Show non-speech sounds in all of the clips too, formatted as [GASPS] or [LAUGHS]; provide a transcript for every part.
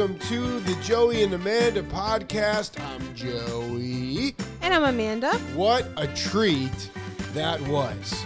welcome to the Joey and Amanda podcast. I'm Joey. And I'm Amanda. What a treat that was.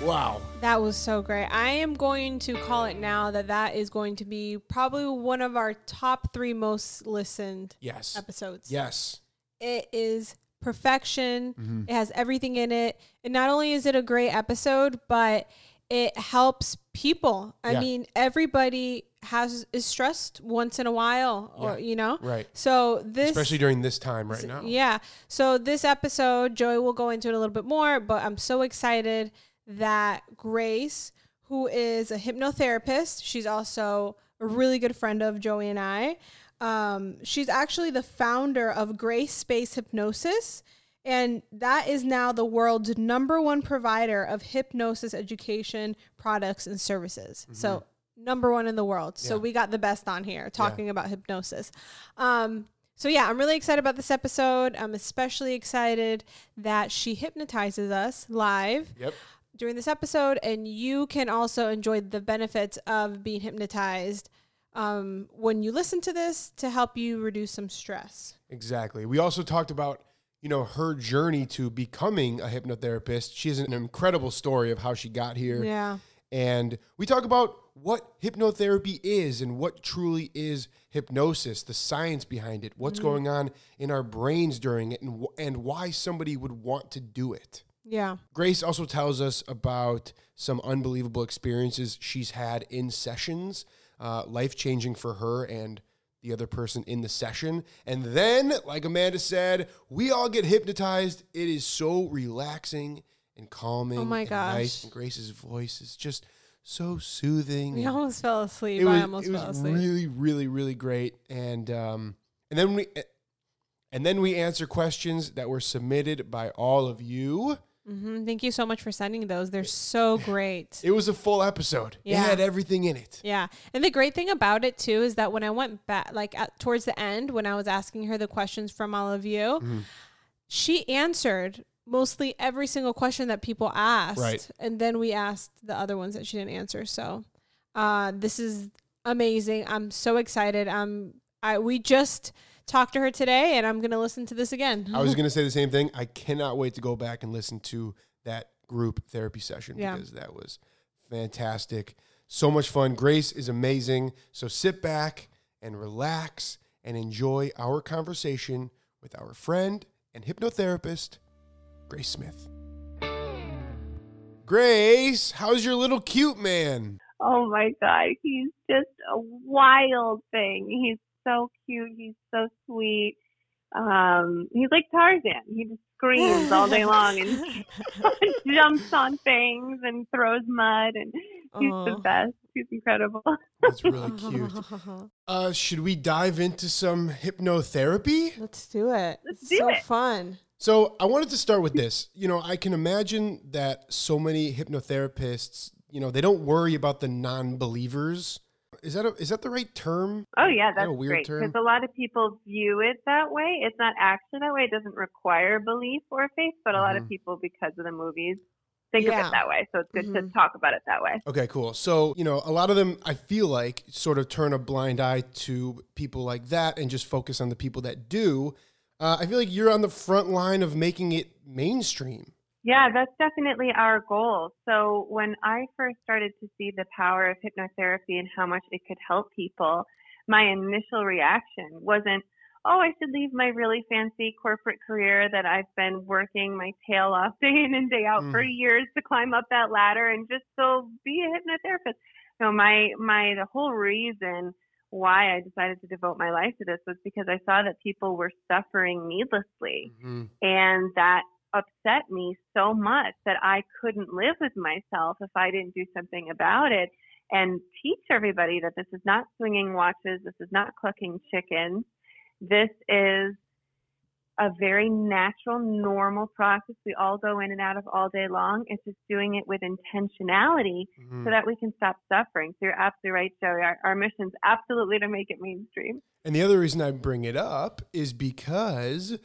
Wow. That was so great. I am going to call it now that that is going to be probably one of our top three most listened Yes. episodes. Yes. It is perfection. Mm-hmm. It has everything in it. And not only is it a great episode, but it helps people. I Yeah. mean, everybody has is stressed once in a while or Yeah. you know. Right. So this Especially during this time right now. Yeah. So this episode, Joey will go into it a little bit more, but I'm so excited that Grace, who is a hypnotherapist, she's also a really good friend of Joey and I. Um, she's actually the founder of Grace Space Hypnosis. And that is now the world's number one provider of hypnosis education products and services. So, number one in the world. So. Yeah. we got the best on here talking about hypnosis. Um, so yeah, I'm really excited about this episode. I'm especially excited that she hypnotizes us live Yep. during this episode, and you can also enjoy the benefits of being hypnotized um, when you listen to this to help you reduce some stress. Exactly. We also talked about, you know, her journey to becoming a hypnotherapist. She has an incredible story of how she got here. Yeah. And we talk about what hypnotherapy is and what truly is hypnosis, the science behind it, what's going on in our brains during it, and, wh- and why somebody would want to do it. Yeah. Grace also tells us about some unbelievable experiences she's had in sessions, uh, life changing for her and the other person in the session. And then, like Amanda said, we all get hypnotized. It is so relaxing and calming. Oh my and gosh. Nice. And Grace's voice is just so soothing. We almost fell asleep. it was, I almost it fell was asleep. really, really, really great. And um, and then we and then we answer questions that were submitted by all of you. Mm-hmm. Thank you so much for sending those. They're so great. It was a full episode. Yeah. It had everything in it. Yeah. And the great thing about it too is that when I went back, like at, towards the end, when I was asking her the questions from all of you, Mm-hmm. she answered mostly every single question that people asked. Right. And then we asked the other ones that she didn't answer. So uh, this is amazing. I'm so excited. Um, I, we just talked to her today and I'm going to listen to this again. I was [LAUGHS] going to say the same thing. I cannot wait to go back and listen to that group therapy session Yeah. because that was fantastic. So much fun. Grace is amazing. So sit back and relax and enjoy our conversation with our friend and hypnotherapist, Grace Smith. Grace, how's your little cute man? Oh my god, he's just a wild thing. He's so cute. He's so sweet. Um, he's like Tarzan. He just screams all day long and [LAUGHS] [LAUGHS] jumps on things and throws mud and he's the best. He's incredible. That's really cute. [LAUGHS] Uh, should we dive into some hypnotherapy? Let's do it. Let's It's do so it. fun. So I wanted to start with this. You know, I can imagine that so many hypnotherapists, you know, they don't worry about the non-believers. Is that a, is that the right term? Oh yeah, Is that that's a weird great term? because a lot of people view it that way. It's not actually that way. It doesn't require belief or faith, but a lot Mhm. of people, because of the movies, think of it that way. So it's good to Mhm. talk about it that way. Okay, cool. So, you know, a lot of them I feel like sort of turn a blind eye to people like that and just focus on the people that do. Uh, I feel like you're on the front line of making it mainstream. Yeah, that's definitely our goal. So when I first started to see the power of hypnotherapy and how much it could help people, my initial reaction wasn't, oh, I should leave my really fancy corporate career that I've been working my tail off [LAUGHS] day in and day out for Mm. years to climb up that ladder and just go be a hypnotherapist. No, my my the whole reason why I decided to devote my life to this was because I saw that people were suffering needlessly Mhm. and that upset me so much that I couldn't live with myself if I didn't do something about it and teach everybody that this is not swinging watches, this is not clucking chickens. This is a very natural, normal process we all go in and out of all day long. It's just doing it with intentionality Mhm. so that we can stop suffering. So you're absolutely right, Joey. Our, our mission's absolutely to make it mainstream. And the other reason I bring it up is because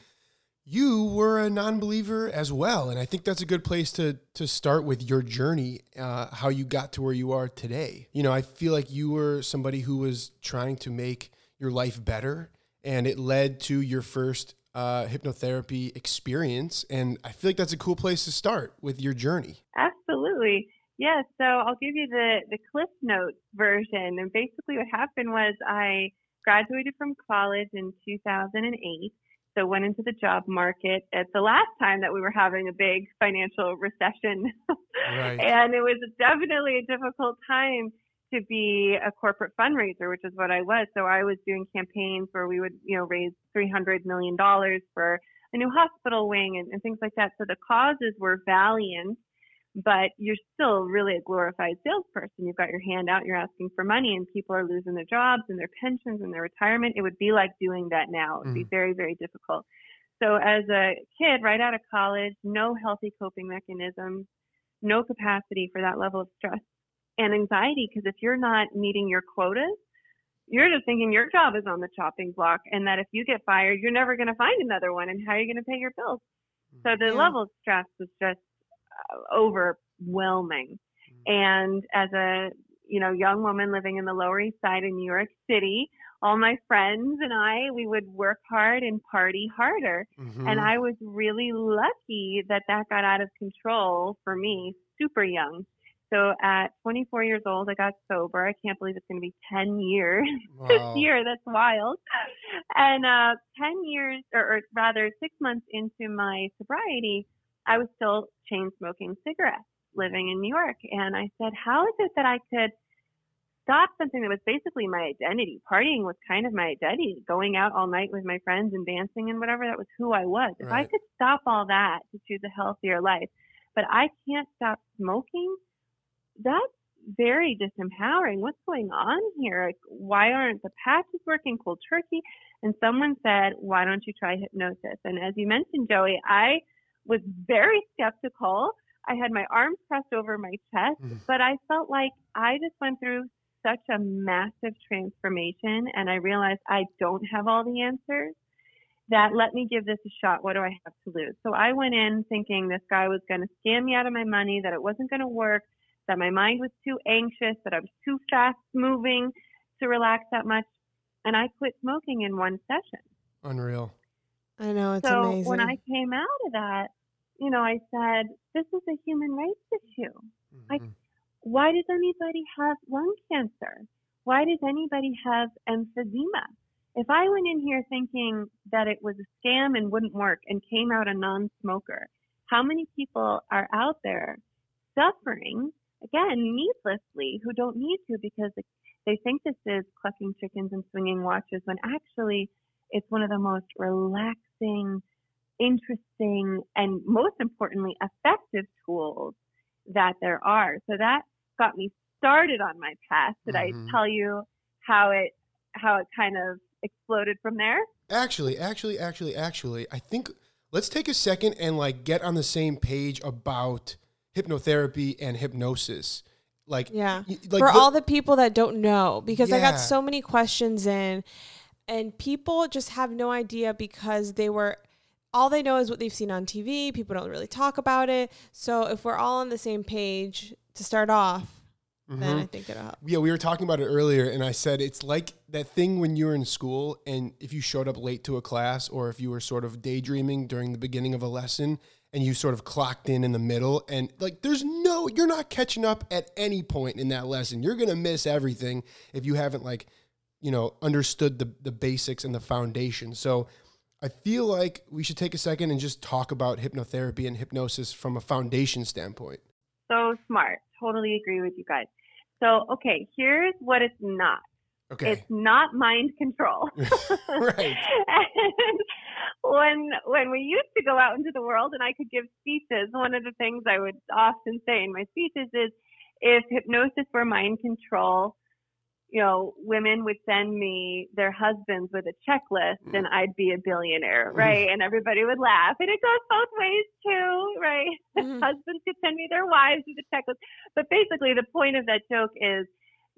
you were a non-believer as well, and I think that's a good place to to start with your journey, uh, how you got to where you are today. You know, I feel like you were somebody who was trying to make your life better, and it led to your first uh, hypnotherapy experience. And I feel like that's a cool place to start with your journey. Absolutely. Yeah, so I'll give you the, the Cliff Notes version. And basically, what happened was I graduated from college in 2008. So went into the job market at the last time that we were having a big financial recession. [LAUGHS] Right. and it was definitely a difficult time to be a corporate fundraiser, which is what I was. So I was doing campaigns where we would, you know, raise $300 million for a new hospital wing and, and things like that. So the causes were valiant, but you're still really a glorified salesperson. You've got your hand out, you're asking for money, and people are losing their jobs and their pensions and their retirement. It would be like doing that now. It would mm. be very, very difficult. So as a kid, right out of college, no healthy coping mechanisms, no capacity for that level of stress and anxiety because if you're not meeting your quotas, you're just thinking your job is on the chopping block and that if you get fired, you're never going to find another one and how are you going to pay your bills? So the yeah. level of stress was just uh, overwhelming. Mm-hmm. And as a, you know, young woman living in the Lower East Side in New York City, all my friends and I, we would work hard and party harder. Mm-hmm. And I was really lucky that that got out of control for me super young. So at 24 years old, I got sober. I can't believe it's going to be 10 years [LAUGHS] wow. this year. That's wild. And uh, 10 years, or, or rather, six months into my sobriety, I was still chain smoking cigarettes living in New York. And I said, how is it that I could stop something that was basically my identity? Partying was kind of my identity, going out all night with my friends and dancing and whatever. That was who I was. If I could stop all that to choose a healthier life, but I can't stop smoking that's very disempowering. What's going on here? Like, why aren't the patches working cold turkey? And someone said, why don't you try hypnosis? And as you mentioned, Joey, I was very skeptical. I had my arms pressed over my chest, mm. but I felt like I just went through such a massive transformation and I realized I don't have all the answers that let me give this a shot. What do I have to lose? So I went in thinking this guy was going to scam me out of my money, that it wasn't going to work, that my mind was too anxious, that I was too fast moving to relax that much. And I quit smoking in one session. Unreal. I know it's so amazing. when I came out of that, you know, I said, this is a human rights issue. Mm-hmm. Like, why does anybody have lung cancer? Why does anybody have emphysema? If I went in here thinking that it was a scam and wouldn't work and came out a non smoker, how many people are out there suffering again, needlessly, who don't need to because they think this is clucking chickens and swinging watches when actually it's one of the most relaxing, interesting, and most importantly, effective tools that there are. So that got me started on my path. Did mm-hmm. I tell you how it how it kind of exploded from there? Actually, actually, actually, actually, I think let's take a second and like get on the same page about hypnotherapy and hypnosis. Like yeah, like for the, all the people that don't know, because yeah. I got so many questions in, and people just have no idea because they were all they know is what they've seen on TV. People don't really talk about it. So if we're all on the same page to start off, mm-hmm. then I think it'll help. Yeah, we were talking about it earlier, and I said it's like that thing when you were in school, and if you showed up late to a class, or if you were sort of daydreaming during the beginning of a lesson, and you sort of clocked in in the middle and like there's no you're not catching up at any point in that lesson. You're going to miss everything if you haven't like you know understood the the basics and the foundation. So i feel like we should take a second and just talk about hypnotherapy and hypnosis from a foundation standpoint. So smart. Totally agree with you guys. So okay here's what it's not Okay. It's not mind control. [LAUGHS] [LAUGHS] right. and when when we used to go out into the world and I could give speeches, one of the things I would often say in my speeches is if hypnosis were mind control, you know, women would send me their husbands with a checklist mm. and I'd be a billionaire, mm. right? And everybody would laugh. And it goes both ways too, right? Mm. [LAUGHS] Husbands could send me their wives with a checklist. But basically the point of that joke is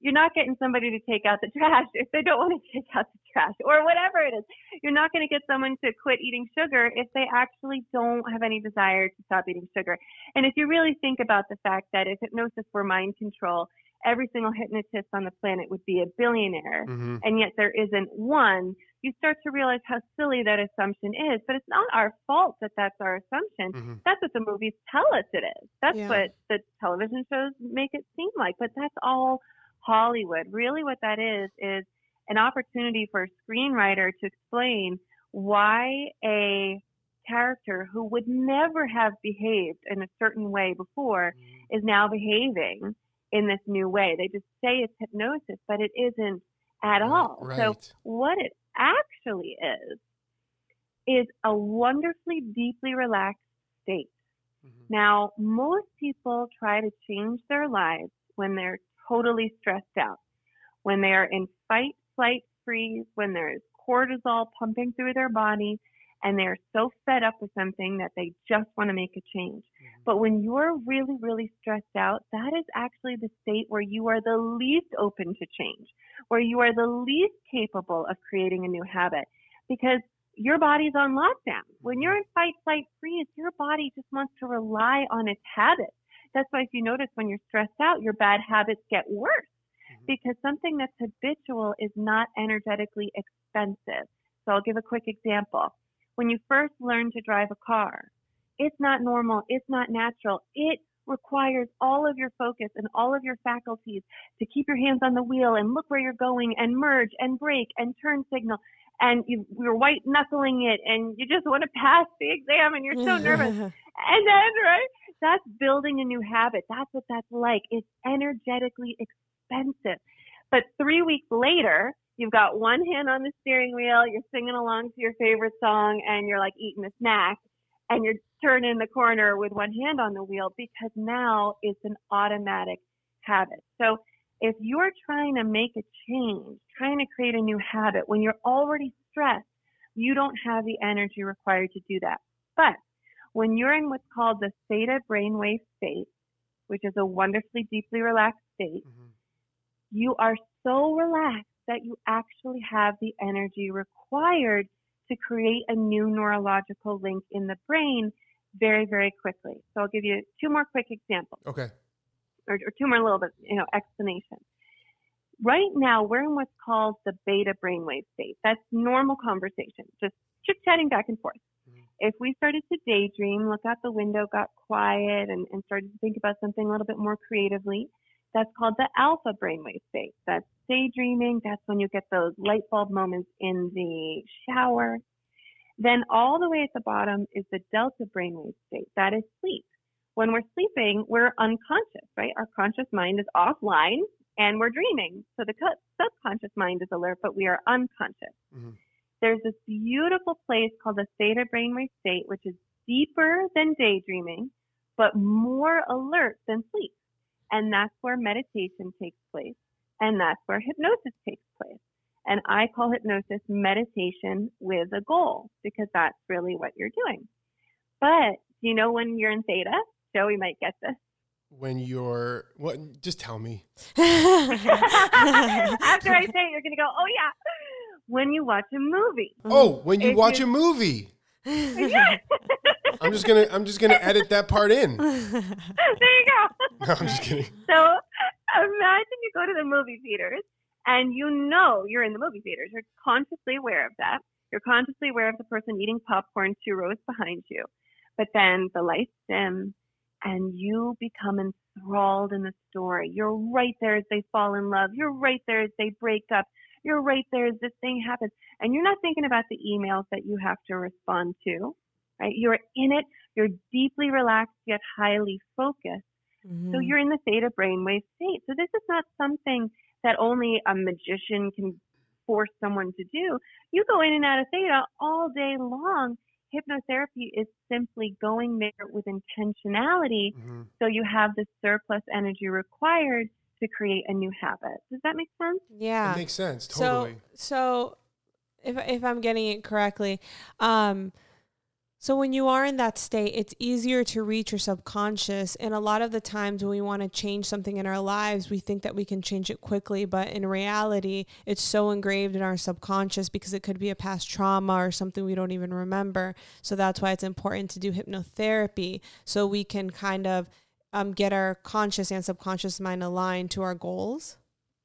you're not getting somebody to take out the trash if they don't want to take out the trash or whatever it is. You're not going to get someone to quit eating sugar if they actually don't have any desire to stop eating sugar. And if you really think about the fact that if hypnosis were mind control every single hypnotist on the planet would be a billionaire, Mm-hmm. and yet there isn't one, you start to realize how silly that assumption is. But it's not our fault that that's our assumption. Mm-hmm. That's what the movies tell us it is. That's Yeah. what the television shows make it seem like. But that's all Hollywood. Really, what that is, is an opportunity for a screenwriter to explain why a character who would never have behaved in a certain way before is now behaving in this new way. They just say it's hypnosis, but it isn't at all. So what it actually is is a wonderfully deeply relaxed state. Mhm. Now, most people try to change their lives when they're totally stressed out, when they are in fight, flight, freeze, when there's cortisol pumping through their body, and they're so fed up with something that they just want to make a change. Mm-hmm. But when you're really, really stressed out, that is actually the state where you are the least open to change, where you are the least capable of creating a new habit because your body's on lockdown. When mm-hmm. you're in fight, flight, freeze, your body just wants to rely on its habits. That's why if you notice when you're stressed out, your bad habits get worse Mhm. because something that's habitual is not energetically expensive. So I'll give a quick example. When you first learn to drive a car, it's not normal, it's not natural. It requires all of your focus and all of your faculties to keep your hands on the wheel and look where you're going and merge and brake and turn signal. And you, you're white knuckling it and you just want to pass the exam and you're so nervous. [LAUGHS] And then, right, that's building a new habit. That's what that's like. It's energetically expensive. But three weeks later, you've got one hand on the steering wheel, you're singing along to your favorite song, and you're like eating a snack, and you're turning the corner with one hand on the wheel because now it's an automatic habit. So if you're trying to make a change, trying to create a new habit, when you're already stressed, you don't have the energy required to do that. But when you're in what's called the theta brainwave state, which is a wonderfully deeply relaxed state, Mhm. you are so relaxed that you actually have the energy required to create a new neurological link in the brain very, very quickly. So I'll give you two more quick examples Okay. or, or two more little bit, you know, explanations. Right now, we're in what's called the beta brainwave state. That's normal conversation, just chit chatting back and forth. If we started to daydream, look out the window, got quiet, and, and started to think about something a little bit more creatively, that's called the alpha brainwave state. That's daydreaming. That's when you get those light bulb moments in the shower. Then all the way at the bottom is the delta brainwave state. That is sleep. When we're sleeping, we're unconscious, right? Our conscious mind is offline and we're dreaming. So the subconscious mind is alert, but we are unconscious. Mhm. There's this beautiful place called the theta brainwave state, which is deeper than daydreaming, but more alert than sleep. And that's where meditation takes place. And that's where hypnosis takes place. And I call hypnosis meditation with a goal because that's really what you're doing. But do you know when you're in theta? Joey might get this. When you're what? Just tell me. [LAUGHS] [LAUGHS] After I say it, you're going to go, oh, yeah. When you watch a movie. Oh, when you If watch you- a movie. [LAUGHS] I'm just gonna. I'm just gonna edit that part in. [LAUGHS] there you go. No, I'm just kidding. So imagine you go to the movie theaters and you know you're in the movie theaters. You're consciously aware of that. You're consciously aware of the person eating popcorn two rows behind you. But then the lights dim and you become enthralled in the story. You're right there as they fall in love. You're right there as they break up. You're right there as this thing happens. And you're not thinking about the emails that you have to respond to, right? You're in it. You're deeply relaxed yet highly focused. So you're in the theta brainwave state. So this is not something that only a magician can force someone to do. You go in and out of theta all day long. Hypnotherapy is simply going there with intentionality Mhm. so you have the surplus energy required to create a new habit. Does that make sense? yeah. It makes sense. Totally. So, so if if I'm getting it correctly, um, so when you are in that state, it's easier to reach your subconscious. And a lot of the times when we want to change something in our lives, we think that we can change it quickly, but in reality, it's so engraved in our subconscious because it could be a past trauma or something we don't even remember. So that's why it's important to do hypnotherapy so we can kind of um, get our conscious and subconscious mind aligned to our goals.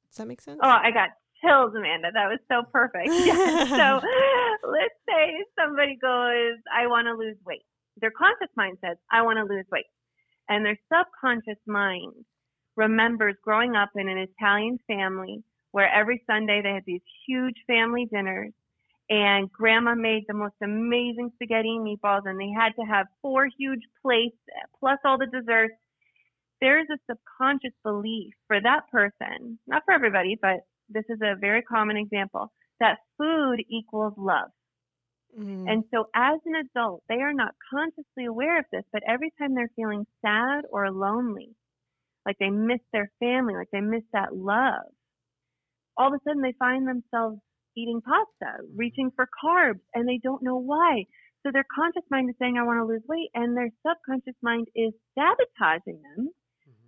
Does that make sense? Oh, I got chills, Amanda. That was so perfect. [LAUGHS] Yeah. so [LAUGHS] let's say somebody goes, I want to lose weight. Their conscious mind says, I want to lose weight. And their subconscious mind remembers growing up in an Italian family where every Sunday they had these huge family dinners and grandma made the most amazing spaghetti and meatballs and they had to have four huge plates plus all the desserts. There's a subconscious belief for that person, not for everybody, but this is a very common example, that food equals love. Mm-hmm. And so as an adult, they are not consciously aware of this, but every time they're feeling sad or lonely, like they miss their family, like they miss that love, all of a sudden they find themselves eating pasta, mm-hmm. reaching for carbs, and they don't know why. So their conscious mind is saying, I want to lose weight, and their subconscious mind is sabotaging them.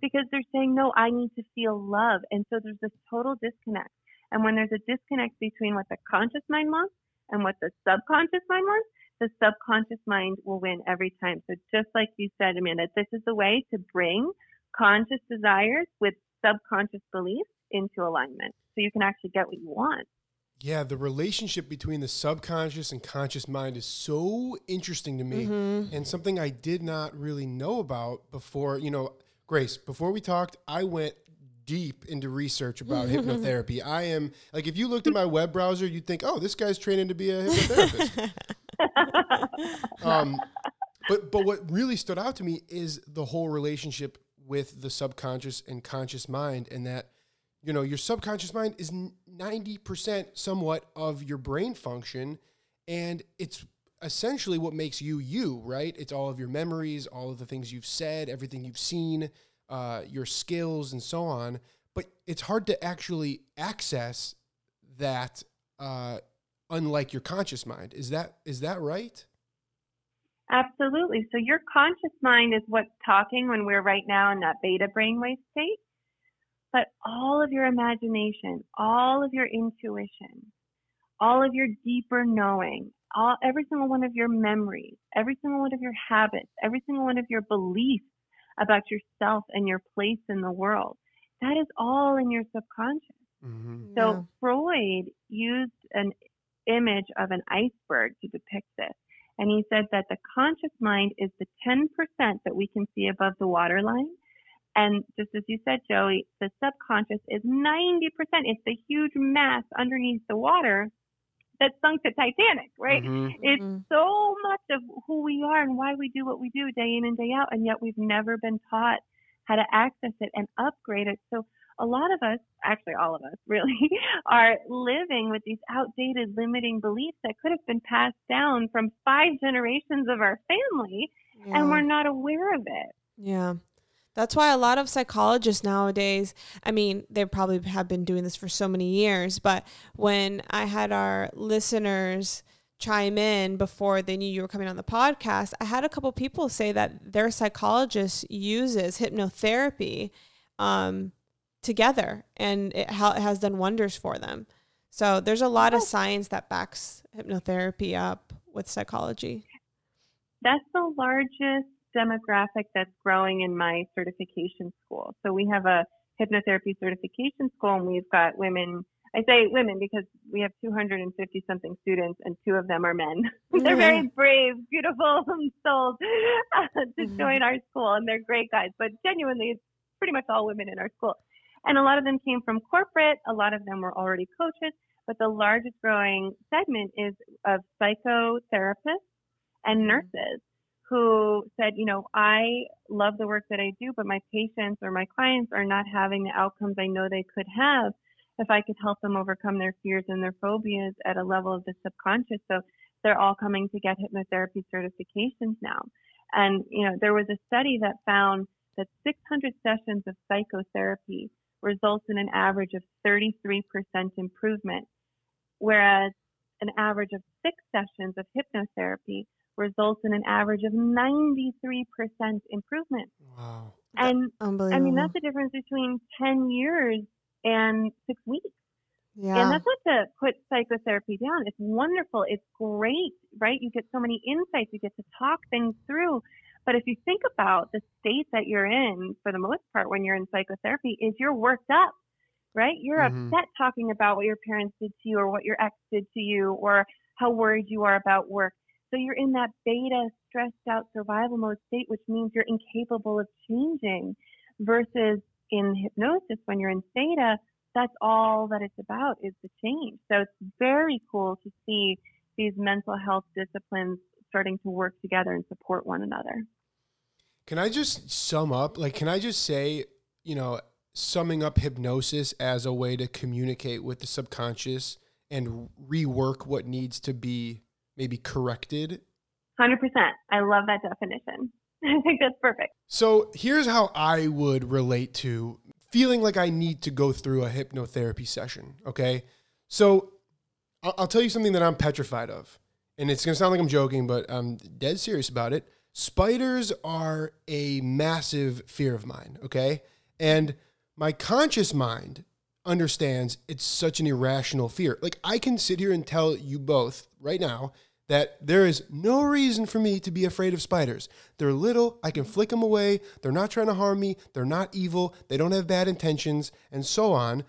Because they're saying, No, I need to feel love. And so there's this total disconnect. And when there's a disconnect between what the conscious mind wants and what the subconscious mind wants, the subconscious mind will win every time. So just like you said, Amanda, this is the way to bring conscious desires with subconscious beliefs into alignment so you can actually get what you want. Yeah, the relationship between the subconscious and conscious mind is so interesting to me mm-hmm. and something I did not really know about before. You know, Grace, before we talked, I went deep into research about [LAUGHS] hypnotherapy. I am like, if you looked at my web browser, you'd think, oh, this guy's training to be a hypnotherapist. [LAUGHS] um, but but what really stood out to me is the whole relationship with the subconscious and conscious mind, and that you know your subconscious mind is 90% somewhat of your brain function and it's essentially what makes you you right? It's all of your memories all of the things you've said everything you've seen uh, your skills and so on. But it's hard to actually access that uh, unlike your conscious mind. Is that is that right? Absolutely. So your conscious mind is what's talking when we're right now in that beta brainwave state. But all of your imagination, all of your intuition, all of your deeper knowing, all, every single one of your memories, every single one of your habits, every single one of your beliefs about yourself and your place in the world, that is all in your subconscious. Mm-hmm. So yeah. Freud used an image of an iceberg to depict this. And he said that the conscious mind is the 10% that we can see above the waterline and just as you said, Joey, the subconscious is 90%. It's the huge mass underneath the water that sunk the Titanic, right? Mm-hmm. It's mm-hmm. so much of who we are and why we do what we do day in and day out. And yet we've never been taught how to access it and upgrade it. So a lot of us, actually all of us [LAUGHS] really, are living with these outdated limiting beliefs that could have been passed down from five generations of our family yeah. and we're not aware of it. Yeah. That's why a lot of psychologists nowadays, I mean, they probably have been doing this for so many years, but when I had our listeners chime in before they knew you were coming on the podcast, I had a couple people say that their psychologist uses hypnotherapy um, together and it, ha- it has done wonders for them. So there's a lot of science that backs hypnotherapy up with psychology. That's the largest demographic that's growing in my certification school. So we have a hypnotherapy certification school and we've got women I say women because we have 250 something students and two of them are men. [LAUGHS] they're very brave, beautiful [LAUGHS] souls to mm-hmm. join our school and they're great guys. But genuinely, it's pretty much all women in our school. And a lot of them came from corporate. A lot of them were already coaches. But the largest growing segment is of psychotherapists and mm-hmm. nurses who said, you know, I love the work that I do, but my patients or my clients are not having the outcomes I know they could have if I could help them overcome their fears and their phobias at a level of the subconscious. So they're all coming to get hypnotherapy certifications now. And, you know, there was a study that found that 600 sessions of psychotherapy results in an average of 33% improvement, whereas an average of six sessions of hypnotherapy results in an average of 93% improvement. Wow. And I mean, that's the difference between 10 years and six weeks. Yeah. And that's not to put psychotherapy down. It's wonderful. It's great, right? You get so many insights. You get to talk things through. But if you think about the state that you're in, for the most part, when you're in psychotherapy, is you're worked up, right? You're Mhm. upset talking about what your parents did to you or what your ex did to you or how worried you are about work. So you're in that beta, stressed out survival mode state, which means you're incapable of changing versus in hypnosis, when you're in theta, that's all that it's about is the change. So it's very cool to see these mental health disciplines starting to work together and support one another. Can I just sum up? Like, can I just say, you know, summing up hypnosis as a way to communicate with the subconscious and rework what needs to be maybe corrected? 100%. I love that definition. [LAUGHS] I think that's perfect. So here's how I would relate to feeling like I need to go through a hypnotherapy session. Okay. So I'll, I'll tell you something that I'm petrified of. And it's going to sound like I'm joking, but I'm dead serious about it. Spiders are a massive fear of mine. Okay. And my conscious mind understands it's such an irrational fear. Like I can sit here and tell you both right now that there is no reason for me to be afraid of spiders. They're little, I can flick them away, they're not trying to harm me, they're not evil, they don't have bad intentions, and so on.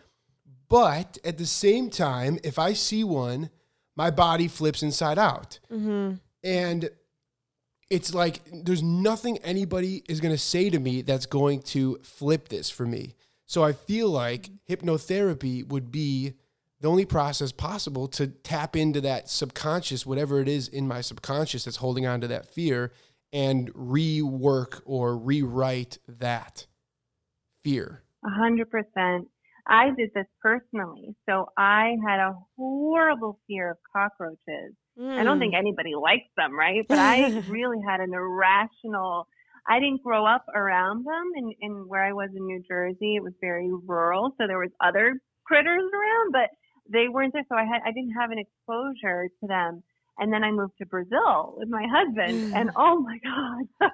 But at the same time, if I see one, my body flips inside out. Mm-hmm. And it's like there's nothing anybody is going to say to me that's going to flip this for me. So I feel like hypnotherapy would be the only process possible to tap into that subconscious, whatever it is in my subconscious that's holding on to that fear, and rework or rewrite that fear. A hundred percent. I did this personally. So I had a horrible fear of cockroaches. I don't think hmm. anybody likes them, right? [LAUGHS] But I really had an irrational. I didn't grow up around them, and in, in where I was in New Jersey, it was very rural, so there was other critters around, but they weren't there. So I had I didn't have an exposure to them. And then I moved to Brazil with my husband, mm. and oh my god, [LAUGHS]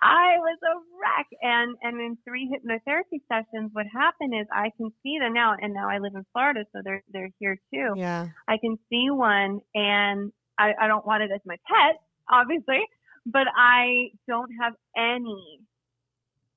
I was a wreck. And and in three hypnotherapy sessions, what happened is I can see them now, and now I live in Florida, so they're they're here too. Yeah. I can see one and I, I don't want it as my pet, obviously, but I don't have any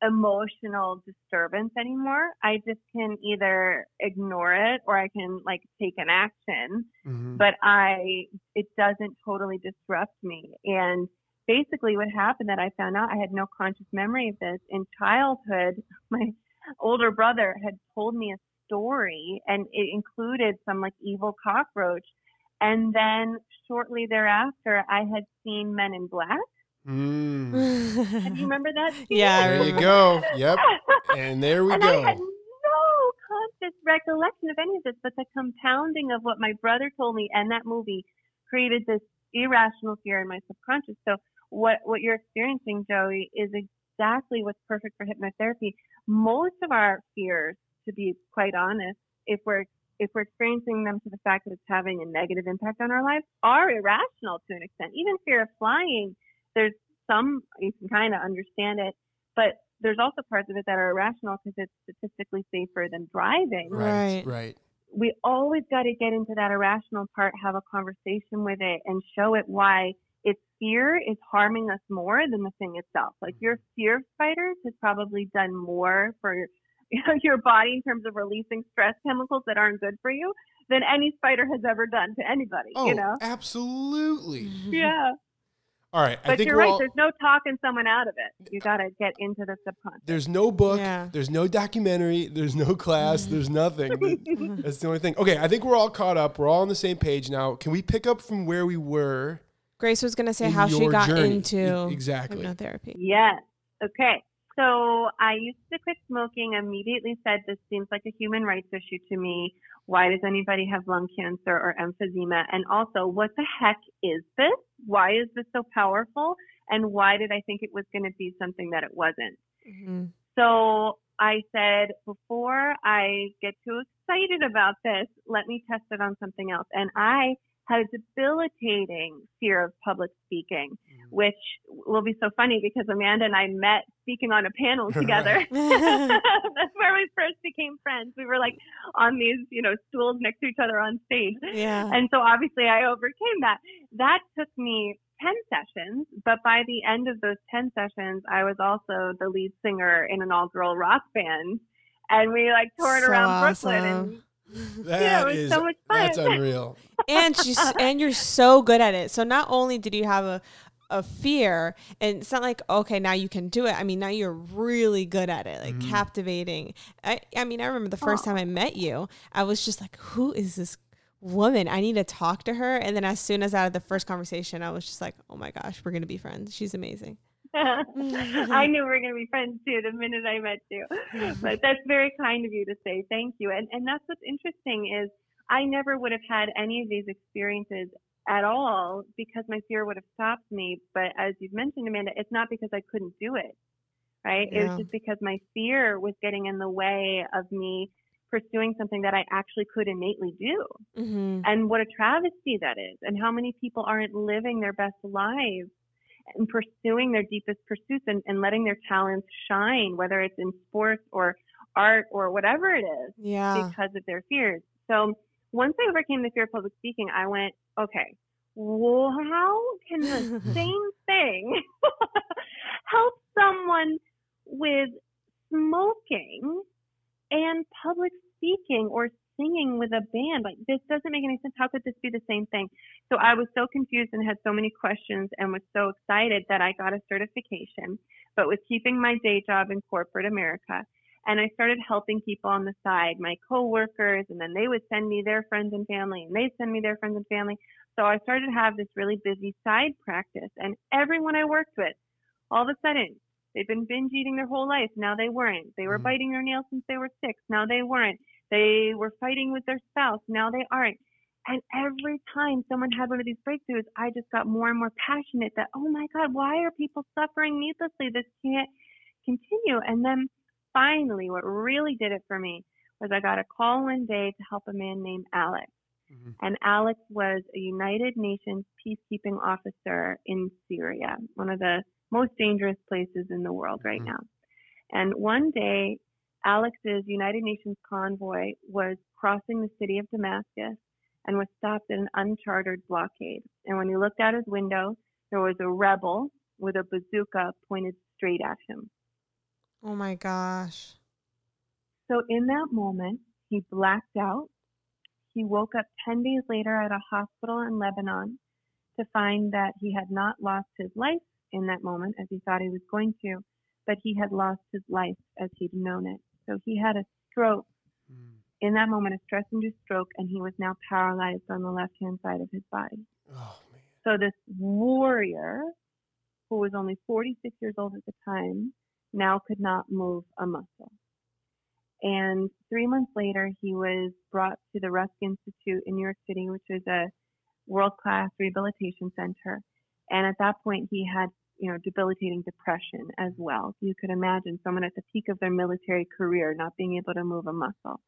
emotional disturbance anymore. I just can either ignore it or I can like take an action, Mhm. but I, it doesn't totally disrupt me. And basically what happened that I found out I had no conscious memory of this in childhood. [LAUGHS] My older brother had told me a story and it included some like evil cockroach. And then shortly thereafter, I had seen Men in Black. Mm. [LAUGHS] And you remember that? scene? Yeah, There you go. [LAUGHS] Yep. And there we and go. I had no conscious recollection of any of this, but the compounding of what my brother told me and that movie created this irrational fear in my subconscious. So what what you're experiencing, Joey, is exactly what's perfect for hypnotherapy. Most of our fears, to be quite honest, if we're if we're experiencing them to the fact that it's having a negative impact on our lives, are irrational to an extent. Even fear of flying, there's some you can kind of understand it, but there's also parts of it that are irrational because it's statistically safer than driving. Right. Right. Right. We always got to get into that irrational part, have a conversation with it, and show it why its fear is harming us more than the thing itself. Like your mm-hmm. fear of spiders has probably done more for your, [LAUGHS] you know, your body in terms of releasing stress chemicals that aren't good for you than any spider has ever done to anybody. Oh, you know? absolutely. Mm-hmm. Yeah. All right. I But think you're right. all, There's no talking someone out of it. You got to get into the subconscious. there's no book. Yeah. There's no documentary. There's no class. There's [LAUGHS] nothing. That's the only thing. Okay. I think we're all caught up. We're all on the same page now. Can we pick up from where we were? Grace was gonna say how she your got journey? into E- exactly. hypnotherapy. Yes. Okay. So I used to quit smoking. Immediately said this seems like a human rights issue to me. Why does anybody have lung cancer or emphysema? And also, what the heck is this? Why is this so powerful? And why did I think it was going to be something that it wasn't? Mhm. So I said, before I get too excited about this, let me test it on something else. And I had a debilitating fear of public speaking, which will be so funny because Amanda and I met speaking on a panel [LAUGHS] together. [LAUGHS] [LAUGHS] That's where we first became friends. We were like on these, you know, stools next to each other on stage. yeah. And so obviously I overcame that. That took me 10 sessions, but by the end of those 10 sessions, I was also the lead singer in an all girl rock band. And we like toured So around Brooklyn and That Yeah, it was is- so much fun. That's unreal. and she's and you're so good at it. So not only did you have a a fear, and it's not like okay now you can do it. I mean now you're really good at it, like mm-hmm. captivating. I I mean I remember the first time I met you, I was just like, who is this woman? I need to talk to her. And then as soon as out of the first conversation, I was just like, oh my gosh, we're gonna be friends. She's amazing. [LAUGHS] [LAUGHS] I knew we were going to be friends too the minute I met you. But [LAUGHS] that's very kind of you to say thank you. And and that's what's interesting is I never would have had any of these experiences at all because my fear would have stopped me. But as you've mentioned, Amanda, it's not because I couldn't do it. Right? It was just because my fear was getting in the way of me pursuing something that I actually could innately do. Mm-hmm. And what a travesty that is, and how many people aren't living their best lives and pursuing their deepest pursuits and, and letting their talents shine, whether it's in sports or art or whatever it is, Yeah. because of their fears. So once I overcame the fear of public speaking, I went, okay, well, how can the [LAUGHS] same thing [LAUGHS] help someone with smoking and public speaking or singing with a band? Like, this doesn't make any sense. How could this be the same thing? So I was so confused and had so many questions and was so excited that I got a certification, but was keeping my day job in corporate America. And I started helping people on the side, my coworkers, and then they would send me their friends and family, and they'd send me their friends and family. So I started to have this really busy side practice. And everyone I worked with, all of a sudden, they've been binge eating their whole life. Now they weren't. They were Mhm. biting their nails since they were six. Now they weren't. They were fighting with their spouse. Now they aren't. And every time someone had one of these breakthroughs, I just got more and more passionate that, oh my God, why are people suffering needlessly? This can't continue. And then finally, what really did it for me was I got a call one day to help a man named Alex. Mhm. And Alex was a United Nations peacekeeping officer in Syria, one of the most dangerous places in the world right Mhm. now. And one day, Alex's United Nations convoy was crossing the city of Damascus and was stopped at an unchartered blockade. And when he looked out his window, there was a rebel with a bazooka pointed straight at him. Oh my gosh. So in that moment, he blacked out. He woke up 10 days later at a hospital in Lebanon to find that he had not lost his life in that moment as he thought he was going to, but he had lost his life as he'd known it. So he had a stroke Mm. in that moment, a stress induced stroke, and he was now paralyzed on the left hand side of his body. Oh man. So this warrior, who was only 46 years old at the time, now could not move a muscle. And three months later, he was brought to the Rusk Institute in New York City, which is a world-class rehabilitation center. And at that point, he had, you know, debilitating depression as well. You could imagine someone at the peak of their military career not being able to move a muscle.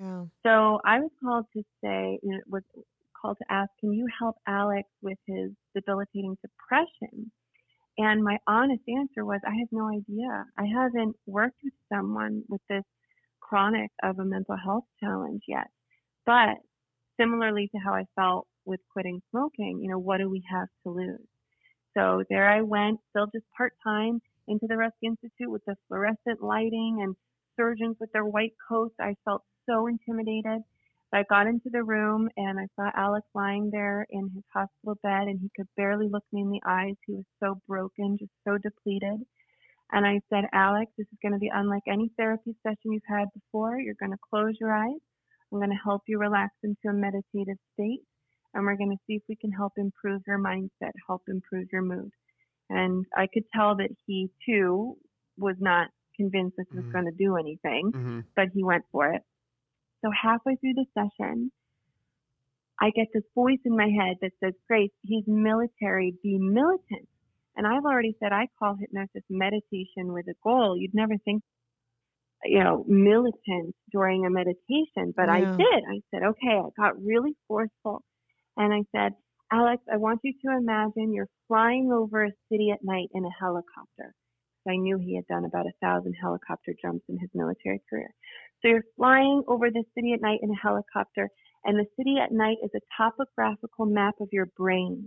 Yeah. So I was called to say, you know, was called to ask, can you help Alex with his debilitating depression? And my honest answer was, I have no idea. I haven't worked with someone with this chronic of a mental health challenge yet. But similarly to how I felt with quitting smoking, you know, what do we have to lose? So there I went, still just part time into the Rusk Institute with the fluorescent lighting and surgeons with their white coats. I felt so intimidated. So I got into the room and I saw Alex lying there in his hospital bed and he could barely look me in the eyes. He was so broken, just so depleted. And I said, Alex, this is going to be unlike any therapy session you've had before. You're going to close your eyes. I'm going to help you relax into a meditative state. And we're going to see if we can help improve your mindset, help improve your mood. And I could tell that he too was not convinced this was Mhm. going to do anything hmm but he went for it. So halfway through the session, I get this voice in my head that says, Grace, he's military, be militant. And I've already said I call hypnosis meditation with a goal. You'd never think, you know, militant during a meditation, but I did. I said, okay, I got really forceful. And I said, Alex, I want you to imagine you're flying over a city at night in a helicopter. I knew he had done about a thousand helicopter jumps in his military career. So you're flying over the city at night in a helicopter, and the city at night is a topographical map of your brain.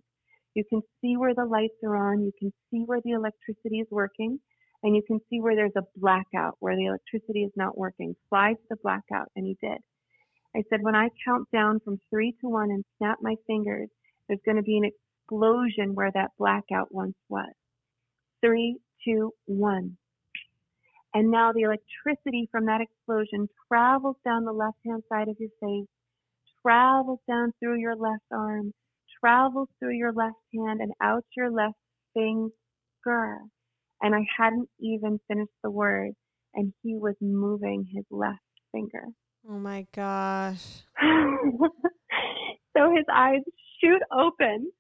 You can see where the lights are on. You can see where the electricity is working. And you can see where there's a blackout, where the electricity is not working. Fly to the blackout. And he did. I said, when I count down from three to one and snap my fingers, there's going to be an explosion where that blackout once was. Three, two, one. And now the electricity from that explosion travels down the left hand side of your face, travels down through your left arm, travels through your left hand and out your left finger. And I hadn't even finished the word, and he was moving his left finger. Oh my gosh. [LAUGHS] so his eyes shoot open.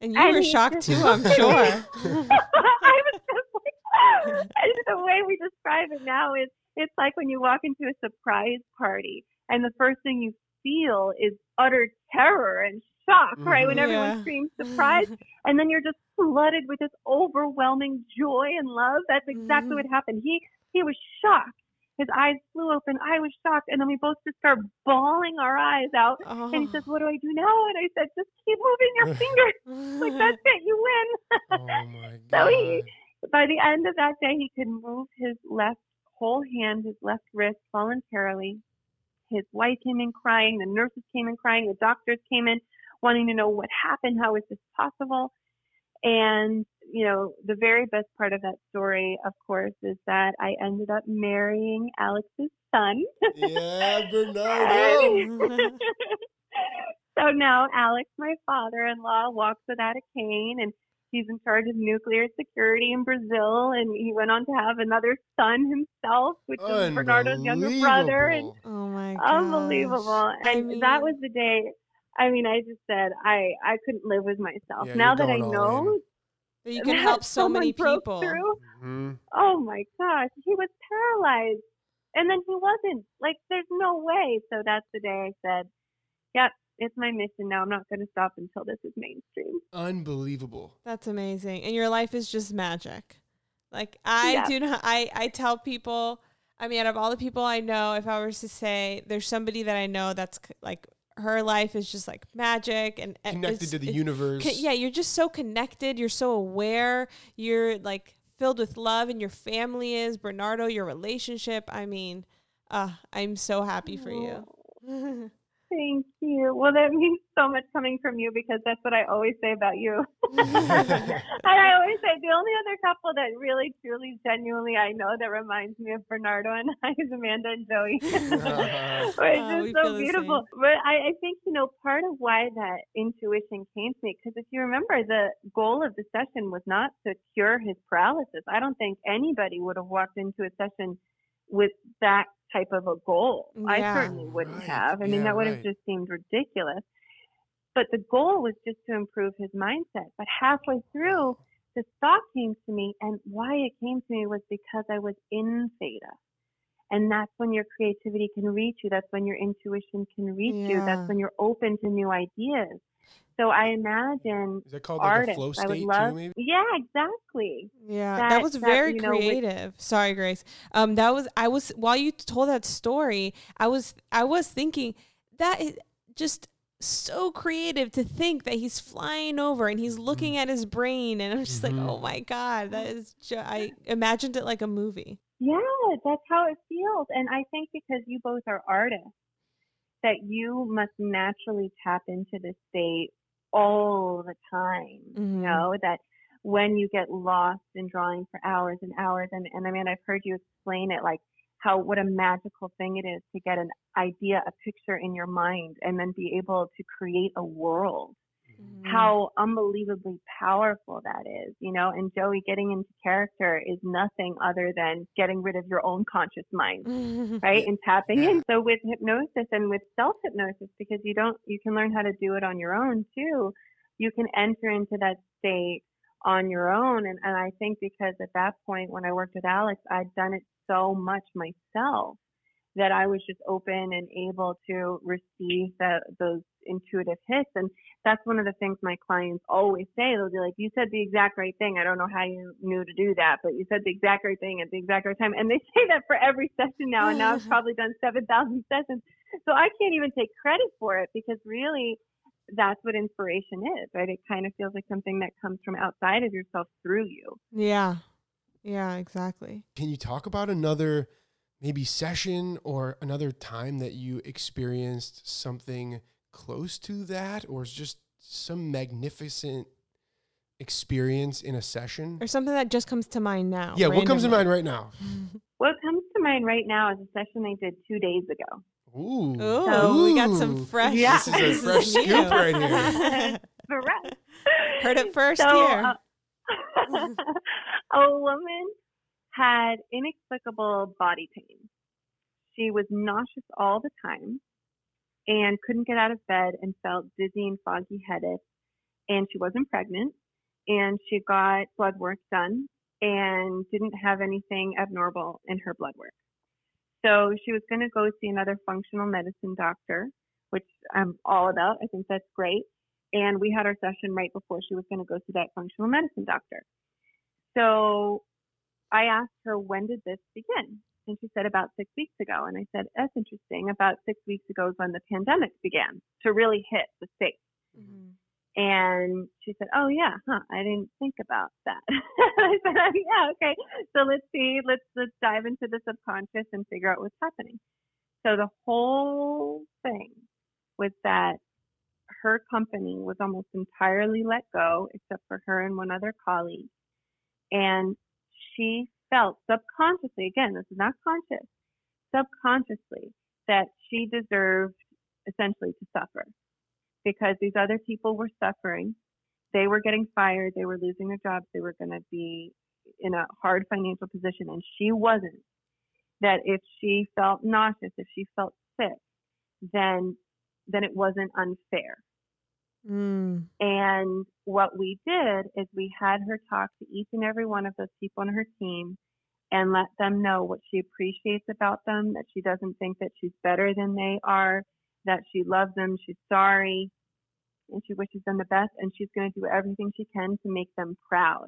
And you and were shocked just, too, [LAUGHS] I'm sure. [LAUGHS] I was just like, [LAUGHS] the way we describe it now is it's like when you walk into a surprise party and the first thing you feel is utter terror and shock, right? When everyone yeah. screams surprise, and then you're just flooded with this overwhelming joy and love. That's exactly mm-hmm. what happened. He he was shocked. His eyes flew open. I was shocked, and then we both just start bawling our eyes out. Oh. And he says, "What do I do now?" And I said, "Just keep moving your [LAUGHS] fingers. like that's it, you win." oh my god! [LAUGHS] so he, by the end of that day, he could move his left whole hand, his left wrist voluntarily. His wife came in crying. The nurses came in crying. The doctors came in wanting to know what happened. How is this possible? And, you know, the very best part of that story, of course, is that I ended up marrying Alex's son. Yeah, Bernardo. [LAUGHS] Oh. [LAUGHS] so now Alex, my father in law, walks without a cane and he's in charge of nuclear security in Brazil and he went on to have another son himself, which is Bernardo's younger brother. And oh my gosh. Unbelievable. And I mean, that was the day I mean, I just said I I couldn't live with myself. Yeah, now that I know that you [LAUGHS] can help so many people. Mm-hmm. Oh my gosh, he was paralyzed, and then he wasn't. Like, there's no way. So that's the day I said, "Yep, it's my mission now. I'm not going to stop until this is mainstream." Unbelievable. That's amazing, and your life is just magic. Like I yeah. do not. I I tell people. I mean, out of all the people I know, if I was to say there's somebody that I know that's like her life is just like magic and connected to the universe. yeah, you're just so connected. You're so aware. You're like filled with love, and your family is Bernardo. Your relationship. I mean, uh, I'm so happy for you. [LAUGHS] Thank you. Well, that means so much coming from you because that's what I always say about you. [LAUGHS] and I always say the only other couple that really, truly, genuinely I know that reminds me of Bernardo and I [LAUGHS] is Amanda and Joey. [LAUGHS] Which oh, is so beautiful. But I, I think, you know, part of why that intuition came to me, because if you remember, the goal of the session was not to cure his paralysis. I don't think anybody would have walked into a session with that type of a goal. Yeah. I certainly wouldn't right. have. I mean, that would right. have just seemed ridiculous. But the goal was just to improve his mindset. But halfway through, the thought came to me, and why it came to me was because I was in theta. And that's when your creativity can reach you. That's when your intuition can reach yeah. you. That's when you're open to new ideas. So I imagine is that called like artists, a flow state I would love, too, maybe? Yeah, exactly. Yeah, that, that was very that, creative. With, Sorry, Grace. Um, that was I was while you told that story, I was I was thinking that is just so creative to think that he's flying over and he's looking mm-hmm. at his brain, and I'm just mm-hmm. like, oh my god, that is. Ju- I imagined it like a movie. Yeah, that's how it feels, and I think because you both are artists that you must naturally tap into the state all the time. Mm-hmm. You know, that when you get lost in drawing for hours and hours and, and I mean I've heard you explain it like how what a magical thing it is to get an idea, a picture in your mind and then be able to create a world mm-hmm. how unbelievably powerful that is, you know, and Joey getting into character is nothing other than getting rid of your own conscious mind, right? [LAUGHS] And tapping in. So with hypnosis and with self hypnosis, because you don't, you can learn how to do it on your own too. You can enter into that state on your own. And, and I think because at that point, when I worked with Alex, I'd done it so much myself that I was just open and able to receive the, those intuitive hits. And that's one of the things my clients always say. They'll be like, you said the exact right thing. I don't know how you knew to do that, but you said the exact right thing at the exact right time. And they [LAUGHS] say that for every session now. And now I've [LAUGHS] probably done 7,000 sessions. So I can't even take credit for it because really that's what inspiration is, right? It kind of feels like something that comes from outside of yourself through you. Yeah. Yeah, exactly. Can you talk about another maybe session or another time that you experienced something close to that or just some magnificent experience in a session? Or something that just comes to mind now. Yeah, what comes to mind right now? [LAUGHS] What comes to mind right now is a session I did two days ago. Ooh. Ooh, we got some fresh. Yeah. This is a fresh new. scoop right here. [LAUGHS] Correct. Heard it first So, here. uh, [LAUGHS] a woman had inexplicable body pain. She was nauseous all the time and couldn't get out of bed and felt dizzy and foggy headed. And she wasn't pregnant and she got blood work done and didn't have anything abnormal in her blood work. So she was going to go see another functional medicine doctor, which I'm all about. I think that's great. And we had our session right before she was going to go see that functional medicine doctor. So I asked her, when did this begin? And she said, about six weeks ago. And I said, that's interesting. About six weeks ago is when the pandemic began to really hit the States. Mhm. And she said, "Oh yeah, huh? I didn't think about that." [LAUGHS] I said, oh, "Yeah, okay. So let's see. Let's let's dive into the subconscious and figure out what's happening." So the whole thing was that her company was almost entirely let go, except for her and one other colleague, and she felt subconsciously. Again, this is not conscious. Subconsciously, that she deserved essentially to suffer because these other people were suffering. They were getting fired. They were losing their jobs. They were going to be in a hard financial position, and she wasn't. That if she felt nauseous, if she felt sick, then then it wasn't unfair. Mm. And what we did is we had her talk to each and every one of those people on her team and let them know what she appreciates about them, that she doesn't think that she's better than they are, that she loves them, she's sorry, and she wishes them the best, and she's going to do everything she can to make them proud.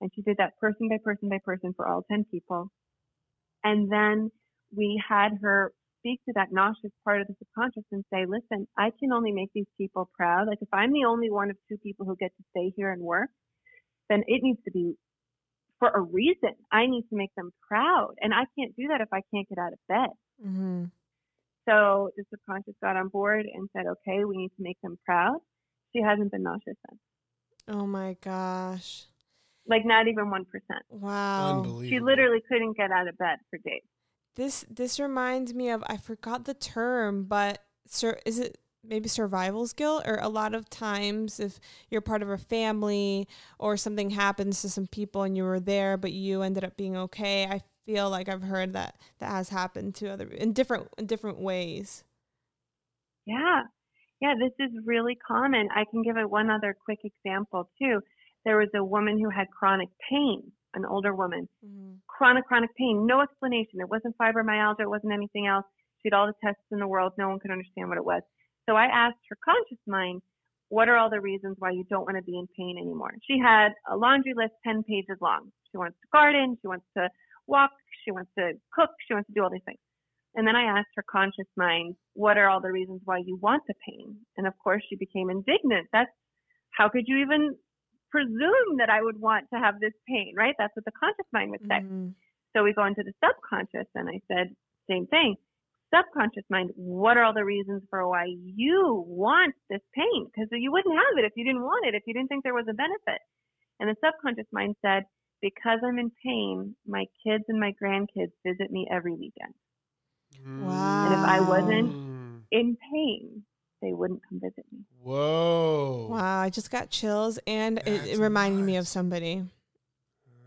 And she did that person by person by person for all 10 people. And then we had her speak to that nauseous part of the subconscious and say, listen, I can only make these people proud. Like if I'm the only one of two people who get to stay here and work, then it needs to be for a reason. I need to make them proud. And I can't do that if I can't get out of bed. hmm So the subconscious got on board and said, okay, we need to make them proud. She hasn't been nauseous since. Oh my gosh. Like not even 1%. Wow. She literally couldn't get out of bed for days. This this reminds me of I forgot the term, but sur- is it maybe survival's guilt or a lot of times if you're part of a family or something happens to some people and you were there but you ended up being okay. I feel like I've heard that that has happened to other in different in different ways. Yeah. Yeah, this is really common. I can give it one other quick example too. There was a woman who had chronic pain, an older woman, mm-hmm. chronic, chronic pain, no explanation. It wasn't fibromyalgia, it wasn't anything else. She had all the tests in the world, no one could understand what it was. So I asked her conscious mind, what are all the reasons why you don't want to be in pain anymore? She had a laundry list 10 pages long. She wants to garden, she wants to walk, she wants to cook, she wants to do all these things. And then I asked her conscious mind, what are all the reasons why you want the pain? And of course, she became indignant. That's how could you even presume that I would want to have this pain, right? That's what the conscious mind would say. Mhm. So we go into the subconscious, and I said, same thing. Subconscious mind, what are all the reasons for why you want this pain? Because you wouldn't have it if you didn't want it, if you didn't think there was a benefit. And the subconscious mind said, because I'm in pain, my kids and my grandkids visit me every weekend. Wow. And if I wasn't Mm. in pain, they wouldn't come visit me. Whoa. Wow, I just got chills and it, it That's reminded me of somebody.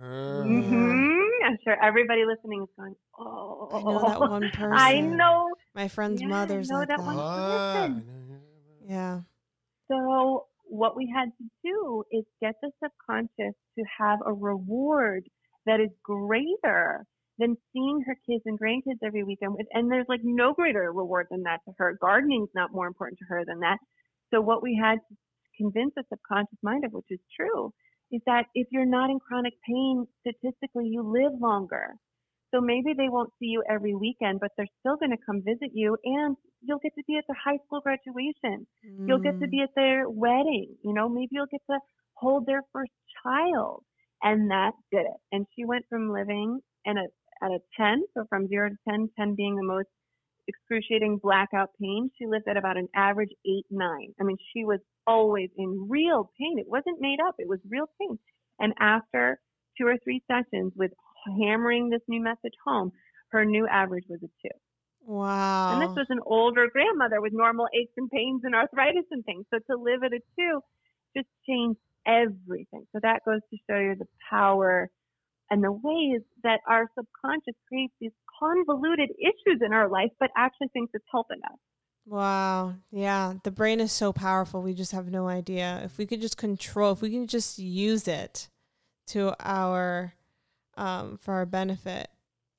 Uh, hmm I'm sure everybody listening is going, oh. I know that one [LAUGHS] person. I know. My friend's Yeah, I mother's know like that that. one. person. Yeah. So what we had to do is get the subconscious to have a reward that is greater than seeing her kids and grandkids every weekend. And there's like no greater reward than that to her. Gardening's not more important to her than that. So what we had to convince the subconscious mind of, which is true, is that if you're not in chronic pain, statistically you live longer. So maybe they won't see you every weekend, but they're still going to come visit you and you'll get to be at their high school graduation. You'll get to Mm. be at their wedding. You know, maybe you'll get to hold their first child. And that did it. And she went from living in a, at a 10, so from 0 to 10, 10 being the most excruciating blackout pain, she lived at about an average 8, 9. I mean, she was always in real pain. It wasn't made up, it was real pain. And after two or three sessions with hammering this new message home, her new average was a 2. Wow. And this was an older grandmother with normal aches and pains and arthritis and things. So to live at a two just changed everything. So that goes to show you the power and the ways that our subconscious creates these convoluted issues in our life, but actually thinks it's helping us. Wow. Yeah. The brain is so powerful. We just have no idea. If we could just control, if we can just use it to our, um, for our benefit,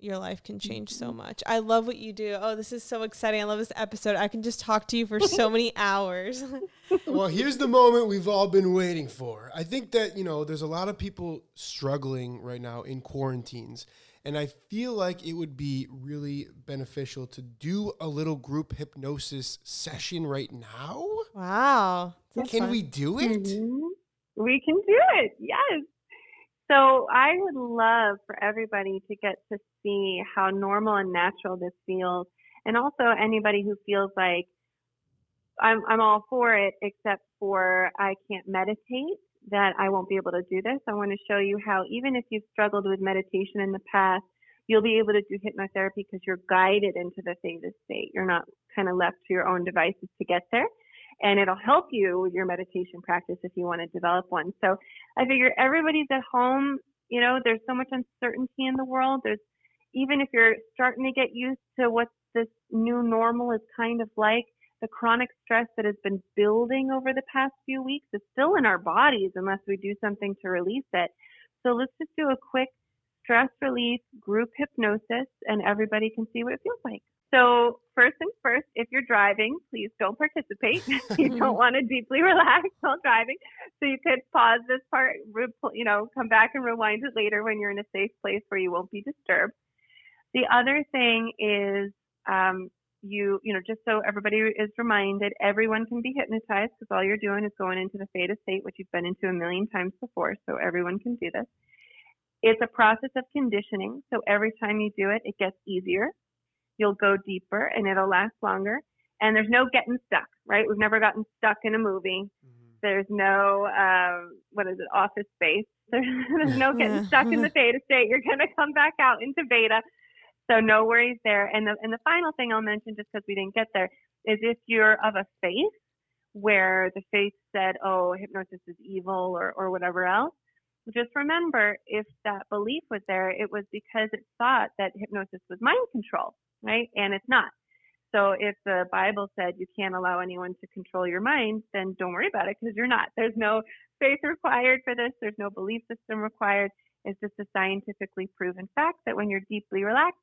your life can change so much. I love what you do. Oh, this is so exciting. I love this episode. I can just talk to you for so many [LAUGHS] hours. [LAUGHS] well, here's the moment we've all been waiting for. I think that, you know, there's a lot of people struggling right now in quarantines. And I feel like it would be really beneficial to do a little group hypnosis session right now. wow. That's Can fun. we do it? Mhm. We can do it. Yes. So I would love for everybody to get to see how normal and natural this feels. And also anybody who feels like I'm, I'm all for it, except for I can't meditate, that I won't be able to do this. I want to show you how even if you've struggled with meditation in the past, you'll be able to do hypnotherapy because you're guided into the theta state. You're not kind of left to your own devices to get there and it'll help you with your meditation practice if you want to develop one. So I figure everybody's at home, you know, there's so much uncertainty in the world. There's even if you're starting to get used to what this new normal is kind of like, the chronic stress that has been building over the past few weeks is still in our bodies unless we do something to release it. So let's just do a quick stress relief group hypnosis and everybody can see what it feels like. So first things first, if you're driving, please don't participate. [LAUGHS] you don't [LAUGHS] want to deeply relax while driving. So you could pause this part, you know, come back and rewind it later when you're in a safe place where you won't be disturbed. The other thing is, um, you, you know, just so everybody is reminded, everyone can be hypnotized because all you're doing is going into the theta state, which you've been into a million times before. So everyone can do this. It's a process of conditioning. So every time you do it, it gets easier you'll go deeper and it'll last longer. And there's no getting stuck, right? We've never gotten stuck in a movie. There's no, um, what is it, office space. There's, [LAUGHS] there's no getting stuck in [LAUGHS] the theta state. You're going to come back out into beta. So no worries there. And the, and the final thing I'll mention, just because we didn't get there, is if you're of a faith where the faith said, oh, hypnosis is evil or, or whatever else, just remember if that belief was there, it was because it thought that hypnosis was mind control right? And it's not. So if the Bible said you can't allow anyone to control your mind, then don't worry about it because you're not. There's no faith required for this. There's no belief system required. It's just a scientifically proven fact that when you're deeply relaxed,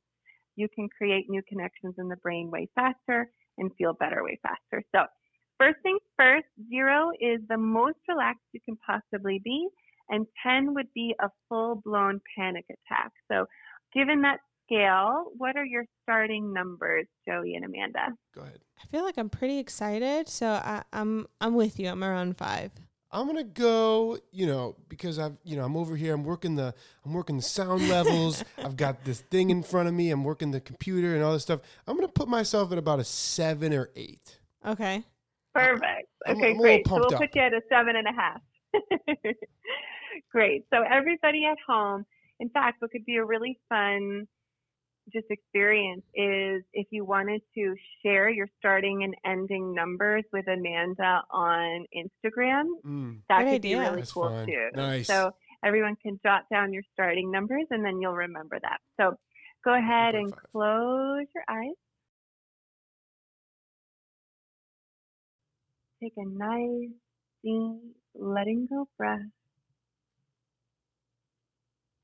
you can create new connections in the brain way faster and feel better way faster. So first things first, zero is the most relaxed you can possibly be, and 10 would be a full blown panic attack. So given that scale, what are your starting numbers, Joey and Amanda? Go ahead. I feel like I'm pretty excited. So I, I'm I'm with you. I'm around five. I'm gonna go, you know, because I've, you know, I'm over here. I'm working the, I'm working the sound [LAUGHS] levels. I've got this thing in front of me. I'm working the computer and all this stuff. I'm gonna put myself at about a seven or eight. Okay. Perfect. I'm- Okay, I'm great. So we'll up. put you at a seven and a half. [LAUGHS] great. So everybody at home, in fact, what could be a really fun just experience is if you wanted to share your starting and ending numbers with Amanda on Instagram, Mm, that Good could be really That's cool fun. too. Nice. So everyone can jot down your starting numbers and then you'll remember that. So go ahead and 2.5. close your eyes. Take a nice, deep, letting go breath.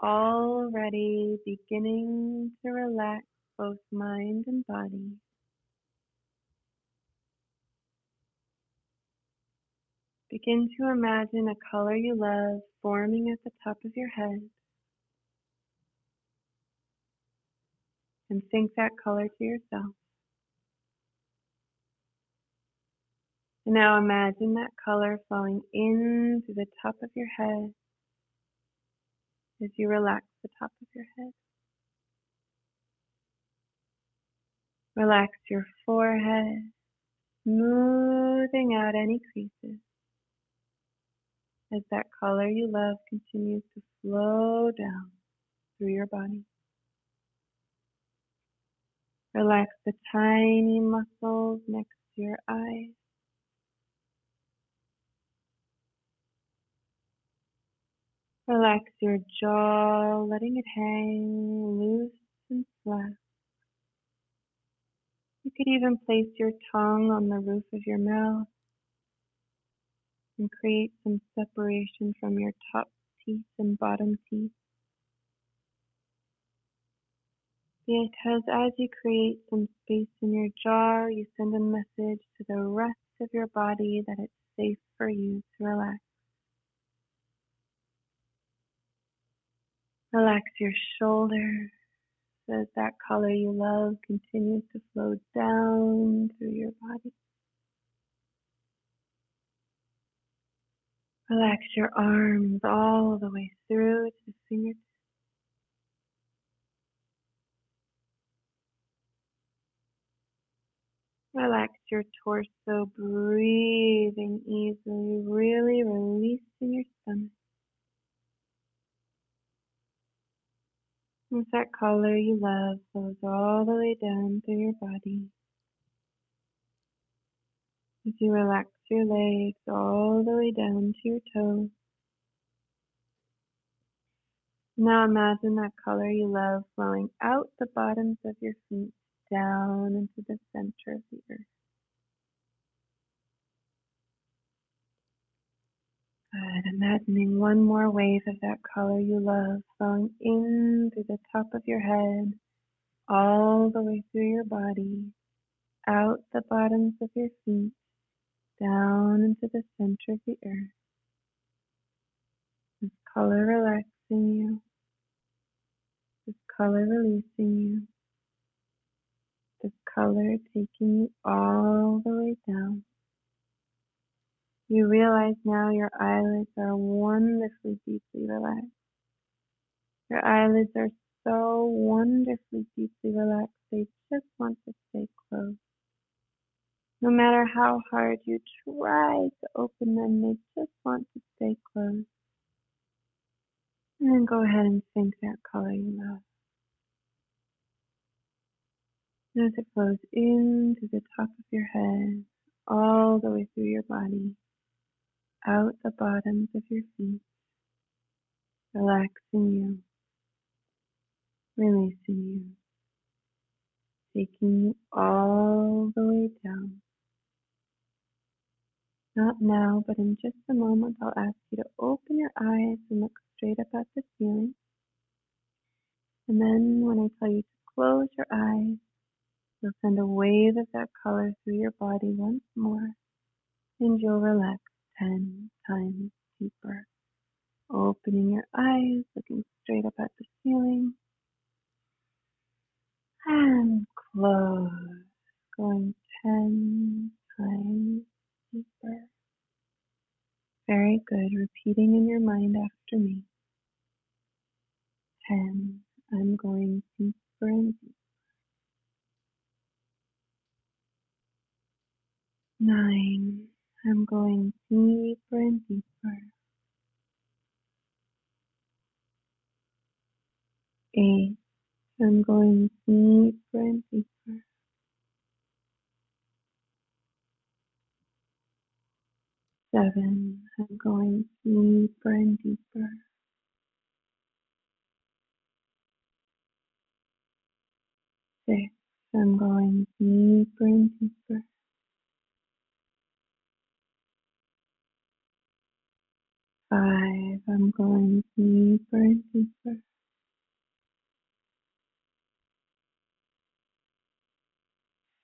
Already beginning to relax both mind and body. Begin to imagine a color you love forming at the top of your head. and think that color to yourself. And now imagine that color flowing into the top of your head as you relax the top of your head. Relax your forehead, smoothing out any creases as that color you love continues to flow down through your body. Relax the tiny muscles next to your eyes. Relax your jaw, letting it hang loose and flat. You could even place your tongue on the roof of your mouth and create some separation from your top teeth and bottom teeth. Because as you create some space in your jaw, you send a message to the rest of your body that it's safe for you to relax. Relax your shoulders as that color you love continues to flow down through your body. Relax your arms all the way through to the fingertips. Relax your torso, breathing easily, really releasing your stomach. With that color you love flows all the way down through your body. As you relax your legs all the way down to your toes. Now imagine that color you love flowing out the bottoms of your feet down into the center of the earth. Good. Imagining one more wave of that color you love flowing in through the top of your head, all the way through your body, out the bottoms of your feet, down into the center of the earth. This color relaxing you, this color releasing you, this color taking you all the way down. You realize now your eyelids are wonderfully deeply relaxed. Your eyelids are so wonderfully deeply relaxed, they just want to stay closed. No matter how hard you try to open them, they just want to stay closed. And then go ahead and sink that color you love. As it flows into the top of your head, all the way through your body, out the bottoms of your feet, relaxing you, releasing you, taking you all the way down. Not now, but in just a moment, I'll ask you to open your eyes and look straight up at the ceiling. And then when I tell you to close your eyes, you'll send a wave of that color through your body once more, and you'll relax 10 times deeper. Opening your eyes, looking straight up at the ceiling. And close, going 10 times deeper. Very good. Repeating in your mind after me. 10. I'm going deeper and deeper. Nine. I'm going deeper and deeper. Eight. I'm going deeper and deeper. Seven. I'm going deeper and deeper. Six. I'm going deeper and deeper. Five. I'm going deeper and deeper.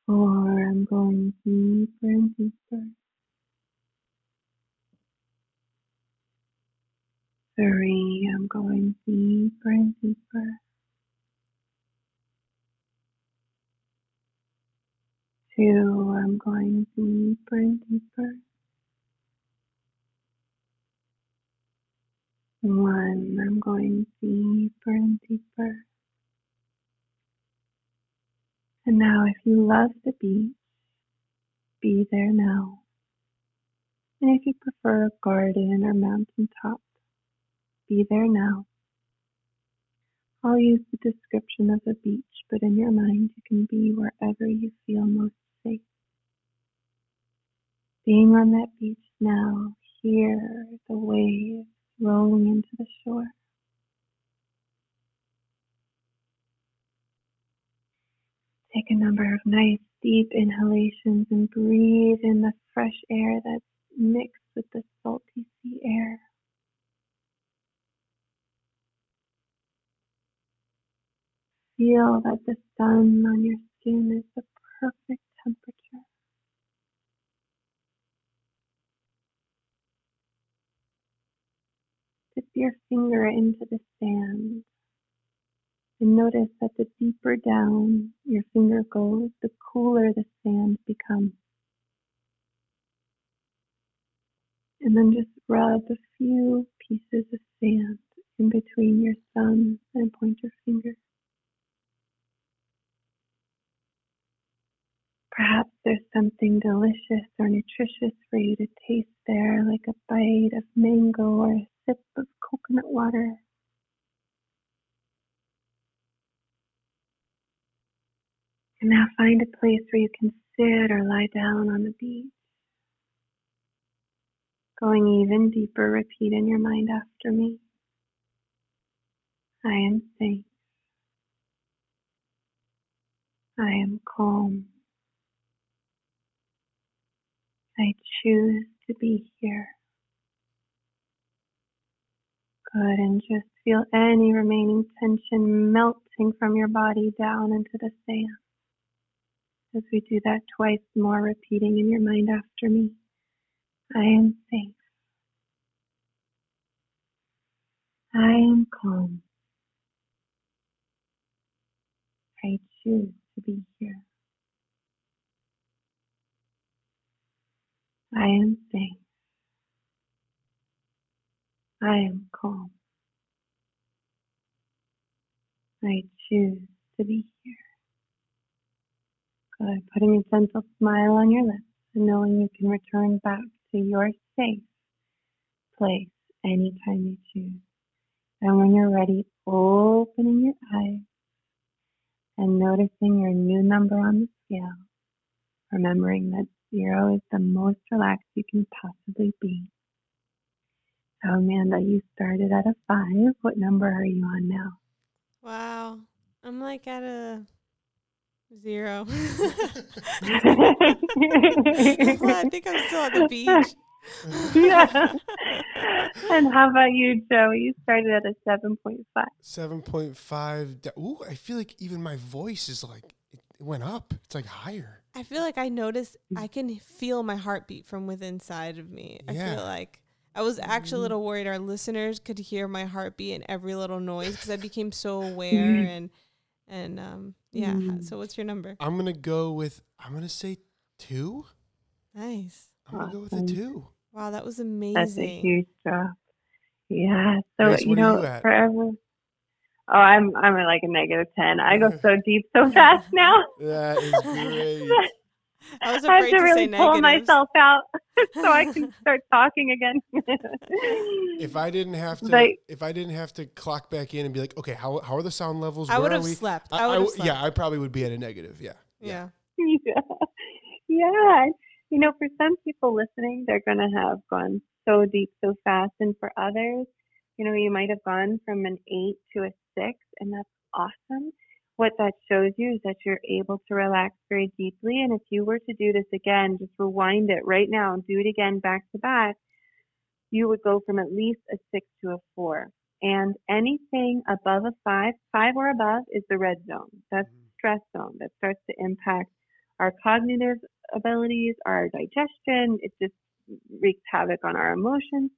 Four. I'm going deeper and deeper. Three. I'm going deeper and deeper. Two, I'm going deeper and deeper. One, I'm going deeper and deeper. And now, if you love the beach, be there now. And if you prefer a garden or mountaintop, be there now. I'll use the description of the beach, but in your mind, you can be wherever you feel most safe. Being on that beach now, hear the waves rolling into the shore. Take a number of nice deep inhalations and breathe in the fresh air that's mixed with the salty sea air. Feel that the sun on your skin is the perfect temperature. Your finger into the sand and notice that the deeper down your finger goes, the cooler the sand becomes. And then just rub a few pieces of sand in between your thumb and pointer finger. Perhaps there's something delicious or nutritious for you to taste there, like a bite of mango or a sip of coconut water. And now find a place where you can sit or lie down on the beach. Going even deeper, repeat in your mind after me. I am safe. I am calm. I choose to be here. Good, and just feel any remaining tension melting from your body down into the sand. As we do that twice more, repeating in your mind after me I am safe. I am calm. I choose to be here. I am safe. I am calm. I choose to be here. Good. Putting a gentle smile on your lips and knowing you can return back to your safe place anytime you choose. And when you're ready, opening your eyes and noticing your new number on the scale, remembering that zero is the most relaxed you can possibly be. So, Amanda, you started at a five. What number are you on now? Wow. I'm like at a zero. [LAUGHS] well, I think I'm still at the beach. yeah. [LAUGHS] and how about you, Joey? You started at a 7.5. 7.5. Ooh, I feel like even my voice is like, it went up. It's like higher. I feel like I noticed, I can feel my heartbeat from within inside of me. I feel like I was actually a little worried our listeners could hear my heartbeat and every little noise because I became so [LAUGHS] aware and, and, um, yeah. Mm. So what's your number? I'm going to go with, I'm going to say two. Nice. I'm going to go with a two. Wow, that was amazing. That's a amazing. huge drop. Yeah. So Grace, you know, you forever. Oh, I'm I'm at like a negative ten. I go [LAUGHS] so deep so fast now. [LAUGHS] That is great. [LAUGHS] I was I have to to, really pull negatives. myself out so I can start talking again. If I didn't have to, Like- if I didn't have to clock back in and be like, okay, how, how are the sound levels? I would have slept. I, I I would have w- slept. yeah, I probably would be at a negative. Yeah. yeah. yeah. Yeah. You know, for some people listening, they're going to have gone so deep so fast. And for others, you know, you might have gone from an eight to a six, and that's awesome. What that shows you is that you're able to relax very deeply. And if you were to do this again, just rewind it right now and do it again back to back, you would go from at least a six to a four. And anything above a five, five or above is the red zone. That's mm-hmm. stress zone that starts to impact our cognitive abilities, our digestion. It just wreaks havoc on our emotions.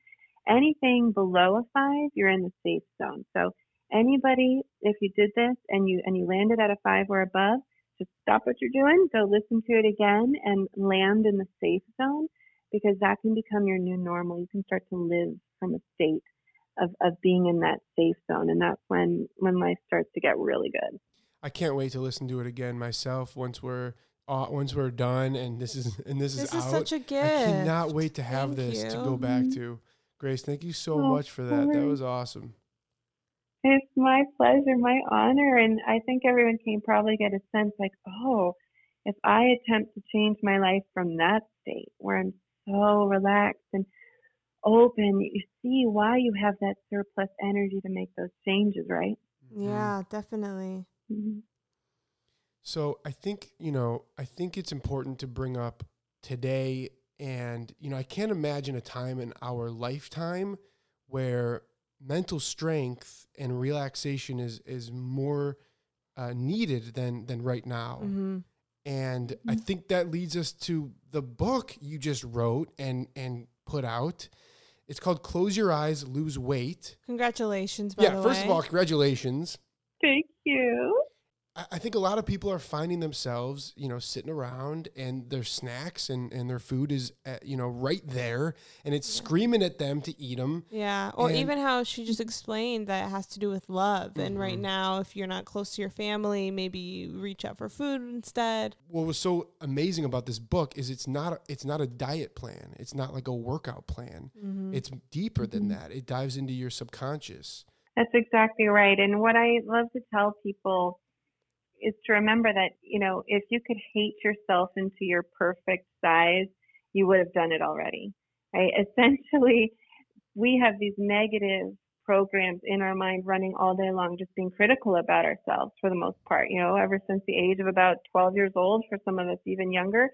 Anything below a five, you're in the safe zone. So anybody, if you did this and you and you landed at a five or above, just stop what you're doing, go listen to it again, and land in the safe zone because that can become your new normal. You can start to live from a state of, of being in that safe zone, and that's when when life starts to get really good. I can't wait to listen to it again myself once we're uh, once we're done and this is and this, This is is out. such a gift. I cannot wait to have Thank this to go back to. Grace, thank you so Oh, much for that. That was awesome. It's my pleasure, my honor, and I think everyone can probably get a sense like, oh, if I attempt to change my life from that state where I'm so relaxed and open, you see why you have that surplus energy to make those changes, right? Mhm. Yeah, definitely. Mhm. So I think, you know, I think it's important to bring up today and, you know, I can't imagine a time in our lifetime where mental strength and relaxation is is more uh, needed than than right now. hmm And I Mhm. think that leads us to the book you just wrote and and put out. It's called Close Your Eyes, Lose Weight. Congratulations, by yeah, the first way. of all, congratulations. Thank you. I I think a lot of people are finding themselves, you know, sitting around and their snacks and, and their food is, uh, you know, right there and it's screaming at them to eat them. Yeah, or And- even how she just explained that it has to do with love. And right Mhm. now, if you're not close to your family, maybe you reach out for food instead. What was so amazing about this book is it's not a, it's not a diet plan. It's not like a workout plan. Mm-hmm. It's deeper than Mhm. that. It dives into your subconscious. That's exactly right. And what I love to tell people is to remember that, you know, if you could hate yourself into your perfect size, you would have done it already. Right? [LAUGHS] Essentially, we have these negative programs in our mind running all day long, just being critical about ourselves for the most part. You know, ever since the age of about 12 years old, for some of us even younger,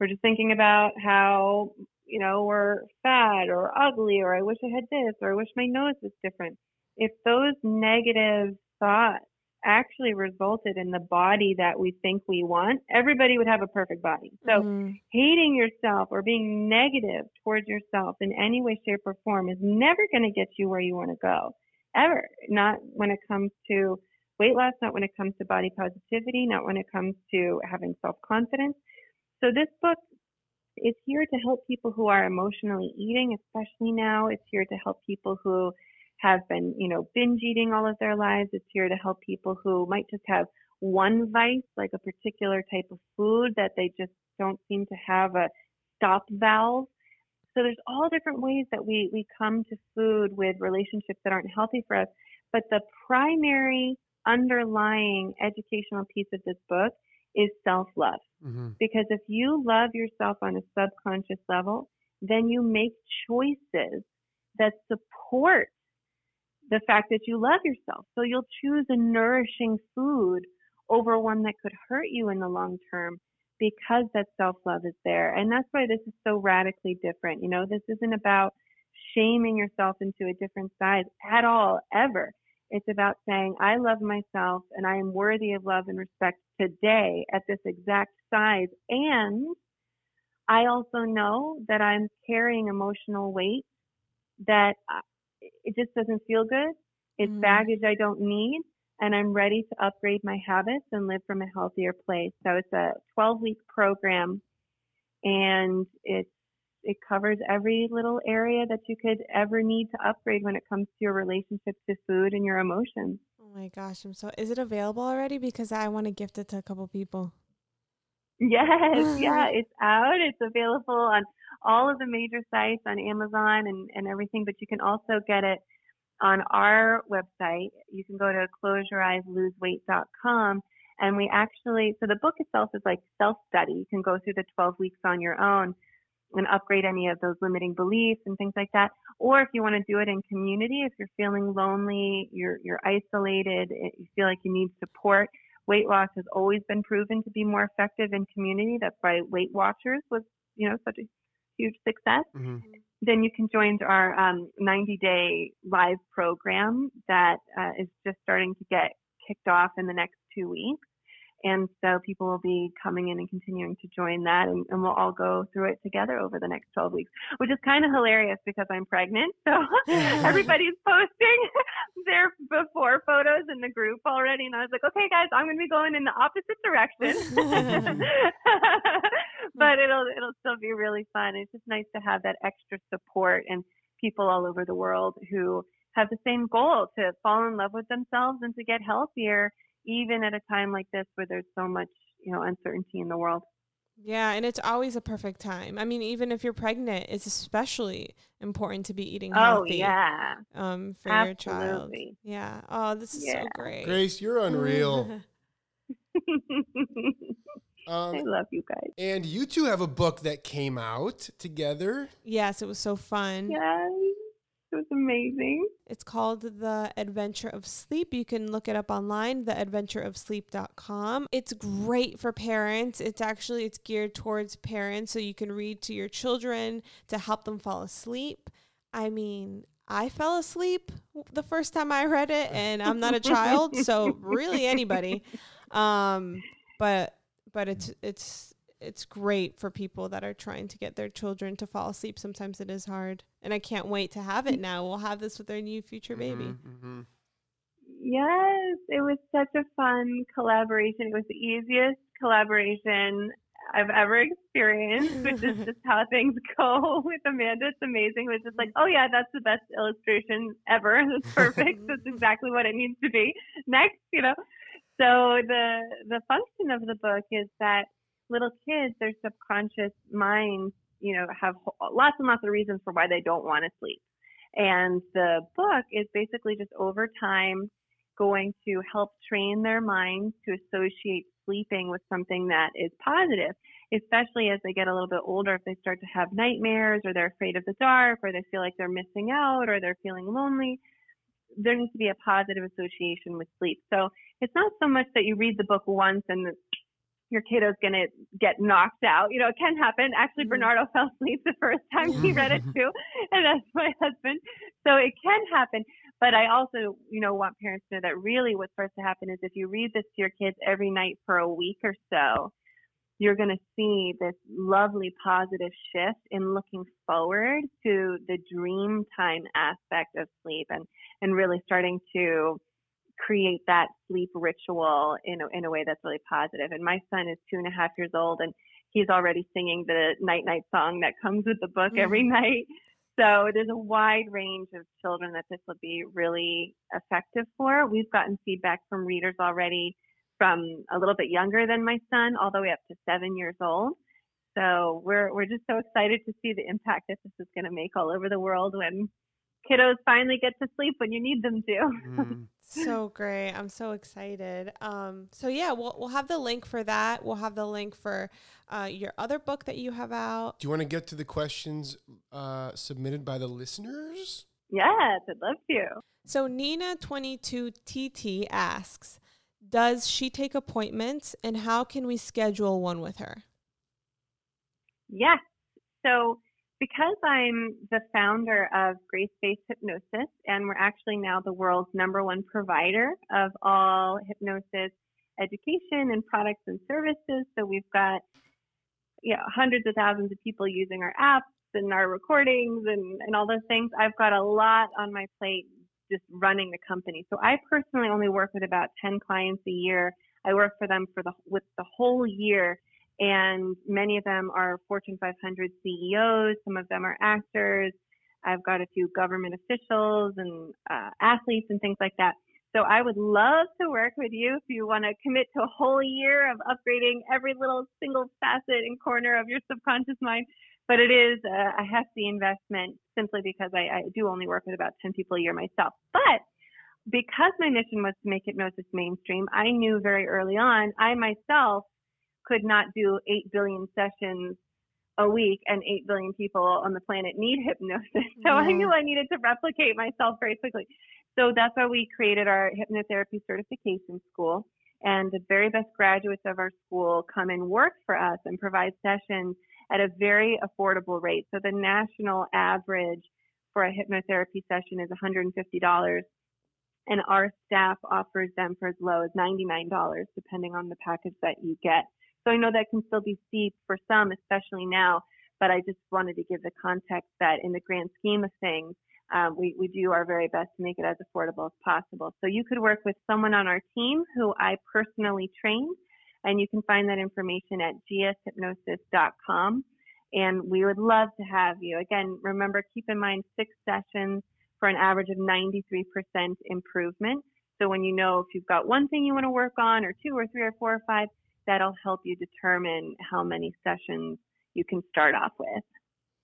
we're just thinking about how, you know, we're fat or ugly or I wish I had this or I wish my nose was different if those negative thoughts actually resulted in the body that we think we want, everybody would have a perfect body. So Mhm. hating yourself or being negative towards yourself in any way, shape, or form is never going to get you where you want to go. Ever. Not when it comes to weight loss, not when it comes to body positivity, not when it comes to having self confidence. So this book is here to help people who are emotionally eating, especially now. It's here to help people who have been, you know, binge eating all of their lives. It's here to help people who might just have one vice, like a particular type of food that they just don't seem to have a stop valve. So there's all different ways that we, we come to food with relationships that aren't healthy for us. But the primary underlying educational piece of this book is self love. Mm-hmm. Because if you love yourself on a subconscious level, then you make choices that support the fact that you love yourself. So you'll choose a nourishing food over one that could hurt you in the long term because that self love is there. And that's why this is so radically different. You know, this isn't about shaming yourself into a different size at all, ever. It's about saying, I love myself and I am worthy of love and respect today at this exact size. And I also know that I'm carrying emotional weight that uh, it just doesn't feel good. It's Mhm. baggage I don't need. And I'm ready to upgrade my habits and live from a healthier place. So it's a 12 week program and it's it covers every little area that you could ever need to upgrade when it comes to your relationship to food and your emotions. Oh my gosh, I'm so. Is it available already? Because I want to gift it to a couple people. Yes, yeah, [GASPS] it's out. It's available on all of the major sites on Amazon and, and everything, but you can also get it on our website. You can go to closeyoureyesLoseWeight.com and we actually, so the book itself is like self study. You can go through the 12 weeks on your own and upgrade any of those limiting beliefs and things like that. Or if you want to do it in community, if you're feeling lonely, you're, you're isolated, eh, you feel like you need support, weight loss has always been proven to be more effective in community. That's why Weight Watchers was, you know, such a huge success. Mm-hmm. Then you can join our um, 90 day live program that uh, is just starting to get kicked off in the next two weeks. And so people will be coming in and continuing to join that, and, and we'll all go through it together over the next 12 weeks, which is kind of hilarious because I'm pregnant. So [LAUGHS] everybody's posting [LAUGHS] their before photos in the group already. And I was like, okay, guys, I'm going to be going in the opposite direction. [LAUGHS] but it'll, it'll still be really fun. It's just nice to have that extra support and people all over the world who have the same goal to fall in love with themselves and to get healthier even at a time like this where there's so much, you know, uncertainty in the world. Yeah, and it's always a perfect time. I mean, even if you're pregnant, it's especially important to be eating healthy. Oh healthy. yeah. Um, for your child. Yeah. Oh, this is Yeah. so great. Grace, you're unreal. [LAUGHS] [LAUGHS] I Um, love you guys. and you two have a book that came out together. yes, it was so fun. Yes. It was amazing. It's called The Adventure of Sleep. You can look it up online, theadventureofsleep.com. It's great for parents. It's actually it's geared towards parents so you can read to your children to help them fall asleep. I mean, I fell asleep the first time I read it and I'm not a child, so [LAUGHS] really anybody. Um but but it's it's it's great for people that are trying to get their children to fall asleep. Sometimes it is hard. And I can't wait to have it now. We'll have this with our new future baby. Mhm, mhm. Yes, it was such a fun collaboration. It was the easiest collaboration I've ever experienced, which is just [LAUGHS] how things go [LAUGHS] with Amanda. It's amazing. It was just like, oh yeah, that's the best illustration ever. [LAUGHS] That's perfect. that's exactly what it needs to be. Next, you know. So the the function of the book is that little kids, their subconscious minds, you know, have lots and lots of reasons for why they don't want to sleep. And the book is basically just over time going to help train their minds to associate sleeping with something that is positive, especially as they get a little bit older. If they start to have nightmares or they're afraid of the dark or they feel like they're missing out or they're feeling lonely, there needs to be a positive association with sleep. So it's not so much that you read the book once and your kiddo's going to get knocked out. You know, it can happen. Actually, Mhm. Bernardo [LAUGHS] fell asleep the first time he read it too, [LAUGHS] and that's my husband. So it can happen. But I also, you know, want parents to know that really what starts to happen is if you read this to your kids every night for a week or so, you're going to see this lovely positive shift in looking forward to the dream time aspect of sleep and, and really starting to create that sleep ritual in a, in a way that's really positive. And my son is two and a half years old and he's already singing the night night song that comes with the book every mm. night. So there's a wide range of children that this will be really effective for. We've gotten feedback from readers already from a little bit younger than my son, all the way up to seven years old. So we're we're just so excited to see the impact that this is going to make all over the world when kiddos finally get to sleep when you need them to. [LAUGHS] Mhm. So great. I'm so excited. Um, so yeah, we'll we'll have the link for that. We'll have the link for uh, your other book that you have out. Do you want to get to the questions uh, submitted by the listeners? yes, I'd love to. So Nina22TT asks, does she take appointments and how can we schedule one with her? Yes. So, because I'm the founder of Grace Space Hypnosis, and we're actually now the world's number one provider of all hypnosis education and products and services. So, we've got you know, hundreds of thousands of people using our apps and our recordings and, and all those things. I've got a lot on my plate just running the company. So, I personally only work with about 10 clients a year. I work for them for the with the whole year and many of them are Fortune 500 CEOs. Some of them are actors. I've got a few government officials and uh, athletes and things like that. So I would love to work with you if you want to commit to a whole year of upgrading every little single facet and corner of your subconscious mind. But it is a, a hefty investment simply because I, I do only work with about 10 people a year myself. But because my mission was to make hypnosis mainstream, I knew very early on I myself could not do 8 billion sessions a week and 8 billion people on the planet need hypnosis. [LAUGHS] So I knew I needed to replicate myself very quickly. So that's why we created our hypnotherapy certification school. And the very best graduates of our school come and work for us and provide sessions at a very affordable rate. So the national average for a hypnotherapy session is $150 and our staff offers them for as low as $99, depending on the package that you get. So I know that can still be steep for some, especially now, but I just wanted to give the context that in the grand scheme of things, um, we, we do our very best to make it as affordable as possible. So you could work with someone on our team who I personally trained, and you can find that information at gshypnosis.com. And we would love to have you. Again, remember, keep in mind six sessions for an average of 93% improvement. So when you know if you've got one thing you want to work on, or two, or three, or four, or five, that'll help you determine how many sessions you can start off with.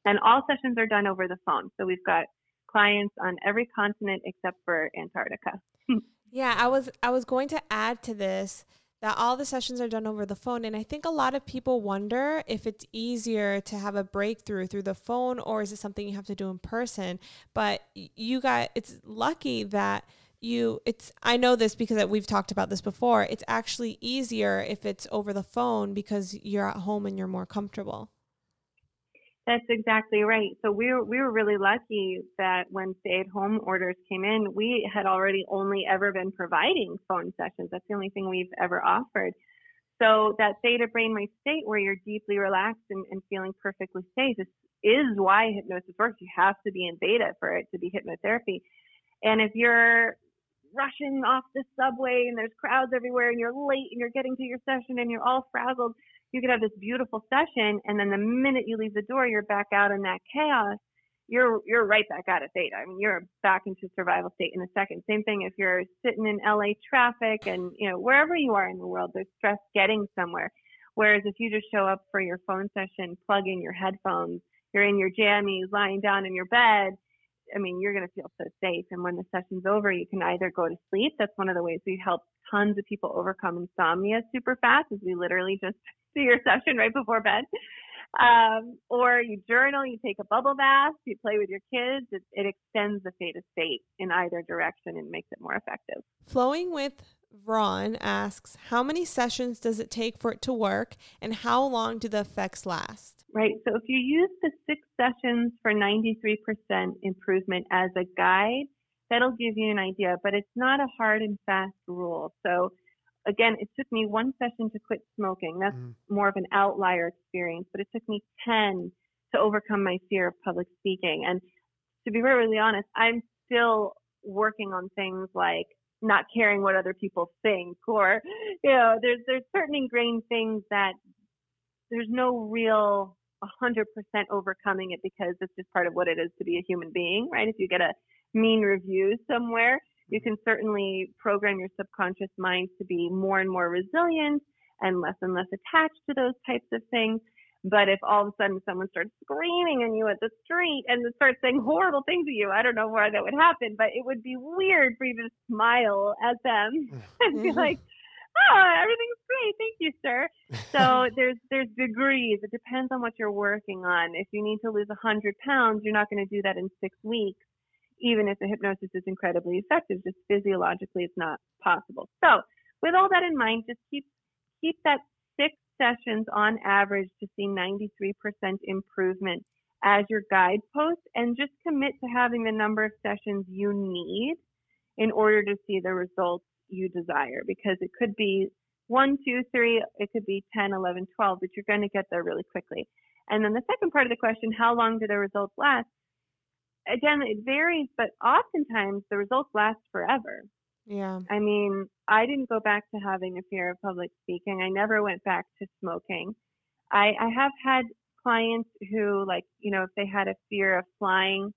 And all sessions are done over the phone. So we've got clients on every continent except for Antarctica. [LAUGHS] yeah, I was I was going to add to this that all the sessions are done over the phone and I think a lot of people wonder if it's easier to have a breakthrough through the phone or is it something you have to do in person. But you got it's lucky that you it's I know this because we've talked about this before. It's actually easier if it's over the phone because you're at home and you're more comfortable. That's exactly right. So we were we were really lucky that when stay-at-home orders came in, we had already only ever been providing phone sessions. That's the only thing we've ever offered. So that theta brainwave state where you're deeply relaxed and, and feeling perfectly safe is, is why hypnosis works. You have to be in theta for it to be hypnotherapy. And if you're rushing off the subway and there's crowds everywhere and you're late and you're getting to your session and you're all frazzled, you could have this beautiful session and then the minute you leave the door, you're back out in that chaos. You're you're right back out of theta. I mean, you're back into survival state in a second. Same thing if you're sitting in LA traffic and you know wherever you are in the world, there's stress getting somewhere. Whereas if you just show up for your phone session, plug in your headphones, you're in your jammies, lying down in your bed, I mean, you're going to feel so safe. And when the session's over, you can either go to sleep. That's one of the ways we help tons of people overcome insomnia super fast is we literally just [LAUGHS] do your session right before bed. Um, or you journal, you take a bubble bath, you play with your kids. It, it extends the theta state in either direction and makes it more effective. Flowing with Vron asks, how many sessions does it take for it to work and how long do the effects last? Right? So if you use the six sessions for 93% improvement as a guide, that'll give you an idea, but it's not a hard and fast rule. So again, it took me one session to quit smoking. That's mm. more of an outlier experience, but it took me 10 to overcome my fear of public speaking. And to be really honest, I'm still working on things like not caring what other people think or you know there's there's certain ingrained things that there's no real 100% overcoming it because it's just part of what it is to be a human being, right? If you get a mean review somewhere, you can certainly program your subconscious mind to be more and more resilient and less and less attached to those types of things. But if all of a sudden someone starts screaming at you at the street and starts saying horrible things to you, I don't know why that would happen, but it would be weird for you to smile at them [LAUGHS] and be mm-hmm. like, oh, everything's great. Thank you, sir. So [LAUGHS] there's there's degrees. It depends on what you're working on. If you need to lose 100 pounds, you're not going to do that in six weeks, even if the hypnosis is incredibly effective. Just physiologically, it's not possible. So with all that in mind, just keep keep that six sessions on average to see 93% improvement as your guidepost, and just commit to having the number of sessions you need in order to see the results you desire because it could be one, two, three, it could be 10, 11, 12, but you're going to get there really quickly. And then the second part of the question, how long do the results last? Again, it varies, but oftentimes the results last forever. Yeah. I mean, I didn't go back to having a fear of public speaking. I never went back to smoking. I, I have had clients who, like, you know, if they had a fear of flying,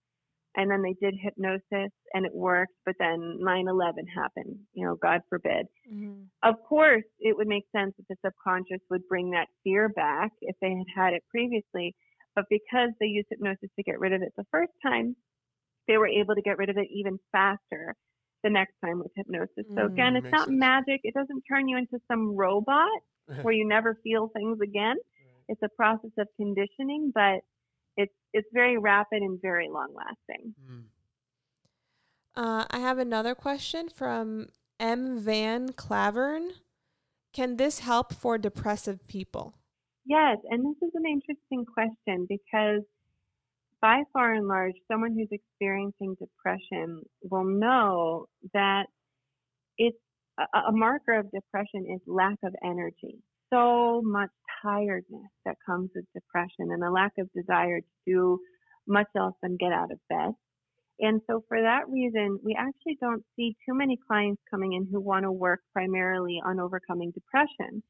and then they did hypnosis and it worked, but then 9/11 happened. You know, God forbid. Mm-hmm. Of course, it would make sense that the subconscious would bring that fear back if they had had it previously, but because they used hypnosis to get rid of it the first time, they were able to get rid of it even faster the next time with hypnosis. So mm-hmm. again, it's not sense. magic. It doesn't turn you into some robot [LAUGHS] where you never feel things again. It's a process of conditioning, but it's it's very rapid and very long lasting. Mm. Uh, I have another question from M. Van Clavern. Can this help for depressive people? Yes, and this is an interesting question because by far and large, someone who's experiencing depression will know that it's a, a marker of depression is lack of energy. So much tiredness that comes with depression and a lack of desire to do much else than get out of bed. And so for that reason, we actually don't see too many clients coming in who want to work primarily on overcoming depression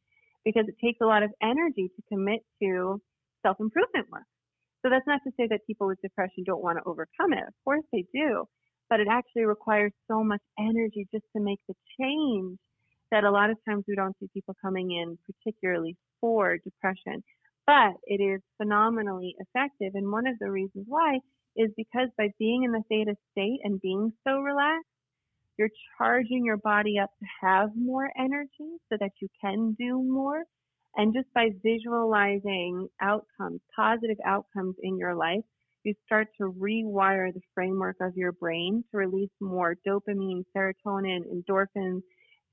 because it takes a lot of energy to commit to self improvement work. So that's not to say that people with depression don't want to overcome it. Of course they do. But it actually requires so much energy just to make the change that a lot of times we don't see people coming in particularly for depression. But it is phenomenally effective. And one of the reasons why is because by being in the theta state and being so relaxed, you're charging your body up to have more energy so that you can do more. And just by visualizing outcomes, positive outcomes in your life, you start to rewire the framework of your brain to release more dopamine, serotonin, endorphins,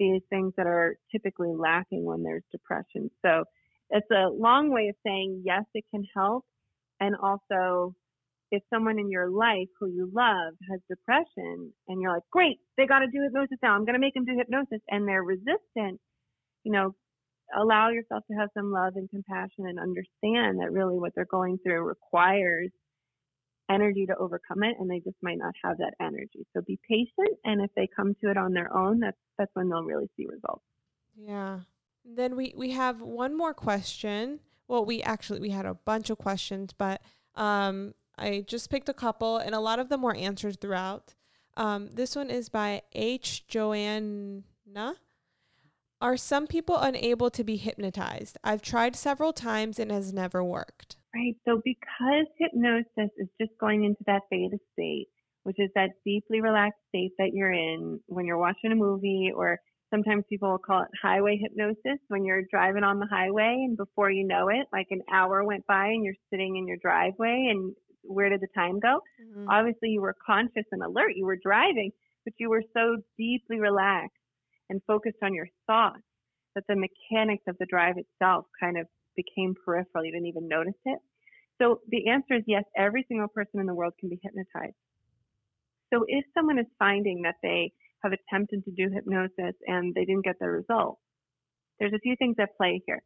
these things that are typically lacking when there's depression. So it's a long way of saying, yes, it can help. And also, if someone in your life who you love has depression and you're like, great, they got to do hypnosis now. I'm going to make them do hypnosis and they're resistant, you know, allow yourself to have some love and compassion and understand that really what they're going through requires energy to overcome it and they just might not have that energy. So be patient and if they come to it on their own, that's that's when they'll really see results. Yeah. Then we we have one more question. Well, we actually we had a bunch of questions, but um I just picked a couple and a lot of them were answered throughout. Um, this one is by H. Joanna. Are some people unable to be hypnotized? I've tried several times and has never worked. Right. So because hypnosis is just going into that theta state, which is that deeply relaxed state that you're in when you're watching a movie or sometimes people will call it highway hypnosis when you're driving on the highway and before you know it, like an hour went by and you're sitting in your driveway and where did the time go? Mm-hmm. Obviously you were conscious and alert. You were driving, but you were so deeply relaxed and focused on your thoughts that the mechanics of the drive itself kind of became peripheral. You didn't even notice it. So the answer is yes, every single person in the world can be hypnotized. So if someone is finding that they have attempted to do hypnosis and they didn't get the result, there's a few things at play here.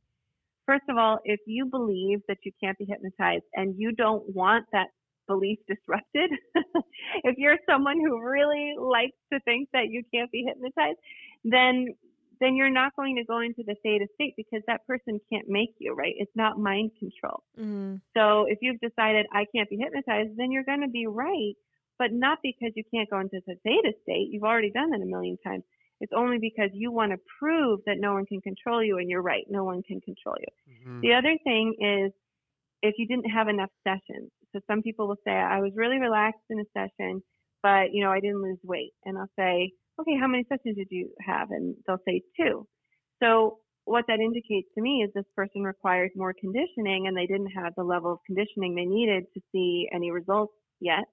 First of all, if you believe that you can't be hypnotized and you don't want that belief disrupted, [LAUGHS] if you're someone who really likes to think that you can't be hypnotized, then then you're not going to go into the theta state because that person can't make you, right? It's not mind control. Mm-hmm. So if you've decided I can't be hypnotized, then you're going to be right, but not because you can't go into the theta state. You've already done that a million times. It's only because you want to prove that no one can control you, and you're right, no one can control you. Mm-hmm. The other thing is if you didn't have enough sessions. So some people will say, I was really relaxed in a session, but you know, I didn't lose weight. And I'll say, okay, how many sessions did you have? And they'll say two. So what that indicates to me is this person requires more conditioning and they didn't have the level of conditioning they needed to see any results yet.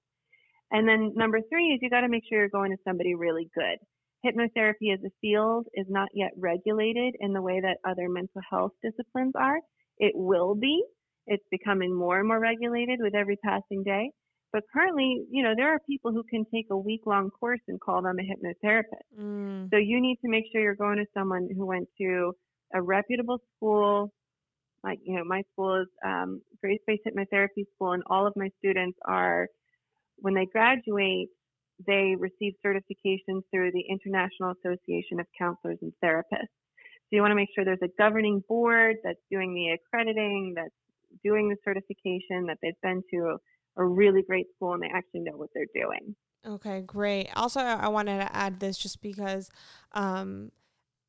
And then number three is you got to make sure you're going to somebody really good. Hypnotherapy as a field is not yet regulated in the way that other mental health disciplines are. It will be. It's becoming more and more regulated with every passing day. But currently, you know, there are people who can take a week long course and call them a hypnotherapist. Mm. So you need to make sure you're going to someone who went to a reputable school. Like, you know, my school is um, Grace Space Hypnotherapy School, and all of my students are, when they graduate, they receive certifications through the International Association of Counselors and Therapists. So you want to make sure there's a governing board that's doing the accrediting, that's doing the certification, that they've been to a really great school and they actually know what they're doing. Okay, great. Also, I wanted to add this just because um,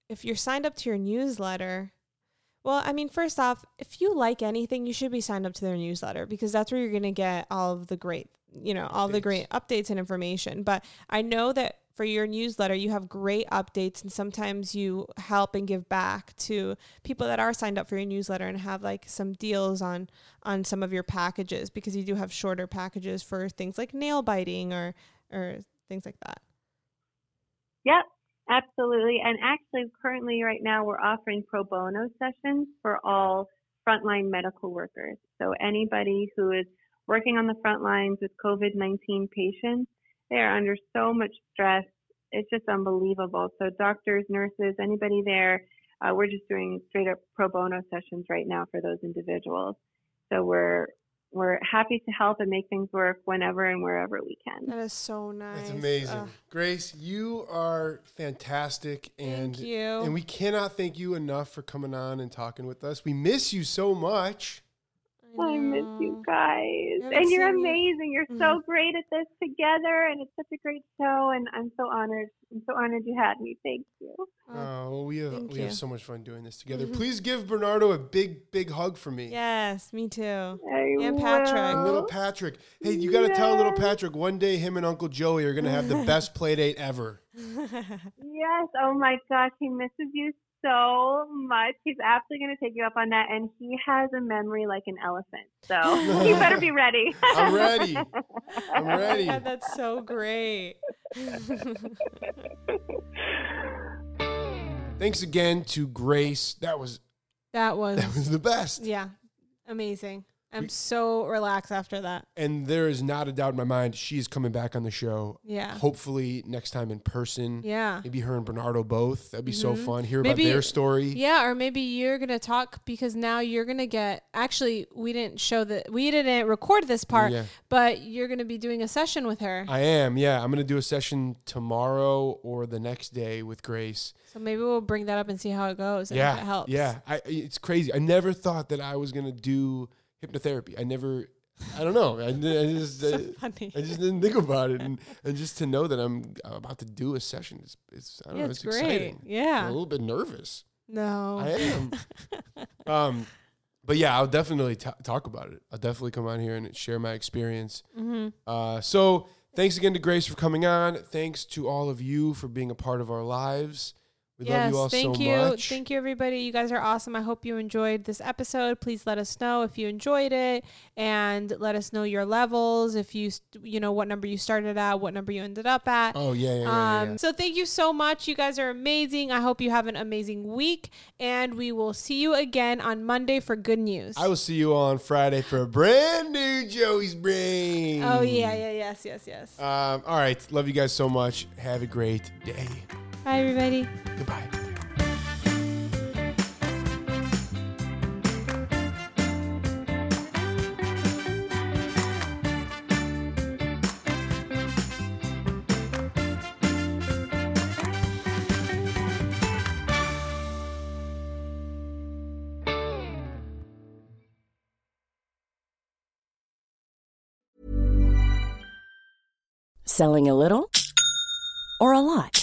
if you're signed up to your newsletter, well, I mean, first off, if you like anything, you should be signed up to their newsletter because that's where you're going to get all of the great, you know, all updates. the great updates and information. But I know that for your newsletter, you have great updates and sometimes you help and give back to people that are signed up for your newsletter and have like some deals on on some of your packages because you do have shorter packages for things like nail biting or or things like that. Yep, absolutely. And actually currently right now we're offering pro bono sessions for all frontline medical workers. So anybody who is working on the front lines with COVID 19 patients. They are under so much stress. It's just unbelievable. So, doctors, nurses, anybody there, uh, we're just doing straight up pro bono sessions right now for those individuals. So, we're we're happy to help and make things work whenever and wherever we can. That is so nice. That's amazing. Ugh, Grace, you are fantastic and thank you. and we cannot thank you enough for coming on and talking with us. We miss you so much. I miss you guys. Haven't And you're seen you. amazing. You're so mm-hmm. great at this together and it's such a great show and I'm so honored. I'm so honored you had me. Thank you. Oh, well, we have thank we have so much fun doing this together. Mm-hmm. Please give Bernardo a big big hug for me. yes, me too. I And Patrick. And little Patrick. Hey, you got to tell little Patrick one day him and Uncle Joey are going to have the [LAUGHS] best play date ever. [LAUGHS] Yes. Oh my gosh, he misses you so much. He's absolutely going to take you up on that, and he has a memory like an elephant. So [LAUGHS] you better be ready. [LAUGHS] I'm ready. I'm [LAUGHS] ready. God, that's so great. Thanks again to Grace. That was that was that was the best. yeah, amazing. I'm We- so relaxed after that. And there is not a doubt in my mind she's coming back on the show. Yeah. Hopefully next time in person. Yeah. Maybe her and Bernardo both. That'd be so Mhm. fun. Hear Maybe- about their story. Yeah, or maybe you're gonna talk because now you're gonna get. Actually, we didn't show that we didn't record this part, Yeah. but you're gonna be doing a session with her. I am. Yeah, I'm gonna do a session tomorrow or the next day with Grace. so maybe we'll bring that up and see how it goes. And yeah, if it helps. yeah. I, it's crazy. I never thought that I was gonna do hypnotherapy. I never. I don't know. I, I just. So I, funny. I just didn't think about it, and, and just to know that I'm about to do a session is, it's I don't yeah, know, it's it's, great. exciting. I'm a little bit nervous. No. I am. [LAUGHS] um, but yeah, I'll definitely t- talk about it. I'll definitely come on here and share my experience. mm-hmm. Uh, so thanks again to Grace for coming on. Thanks to all of you for being a part of our lives. We yes, love you all thank so you. much. Thank you, everybody. You guys are awesome. I hope you enjoyed this episode. Please let us know if you enjoyed it and let us know your levels. If you, st- you know, what number you started at, what number you ended up at. Oh yeah, yeah, yeah, Um, yeah. so thank you so much. You guys are amazing. I hope you have an amazing week, and we will see you again on Monday for good news. I will see you all on Friday for a brand new Joey's Brain. oh yeah, yeah, yes, yes, yes. Um, all right. Love you guys so much. Have a great day. Bye, everybody. Goodbye. Selling a little or a lot?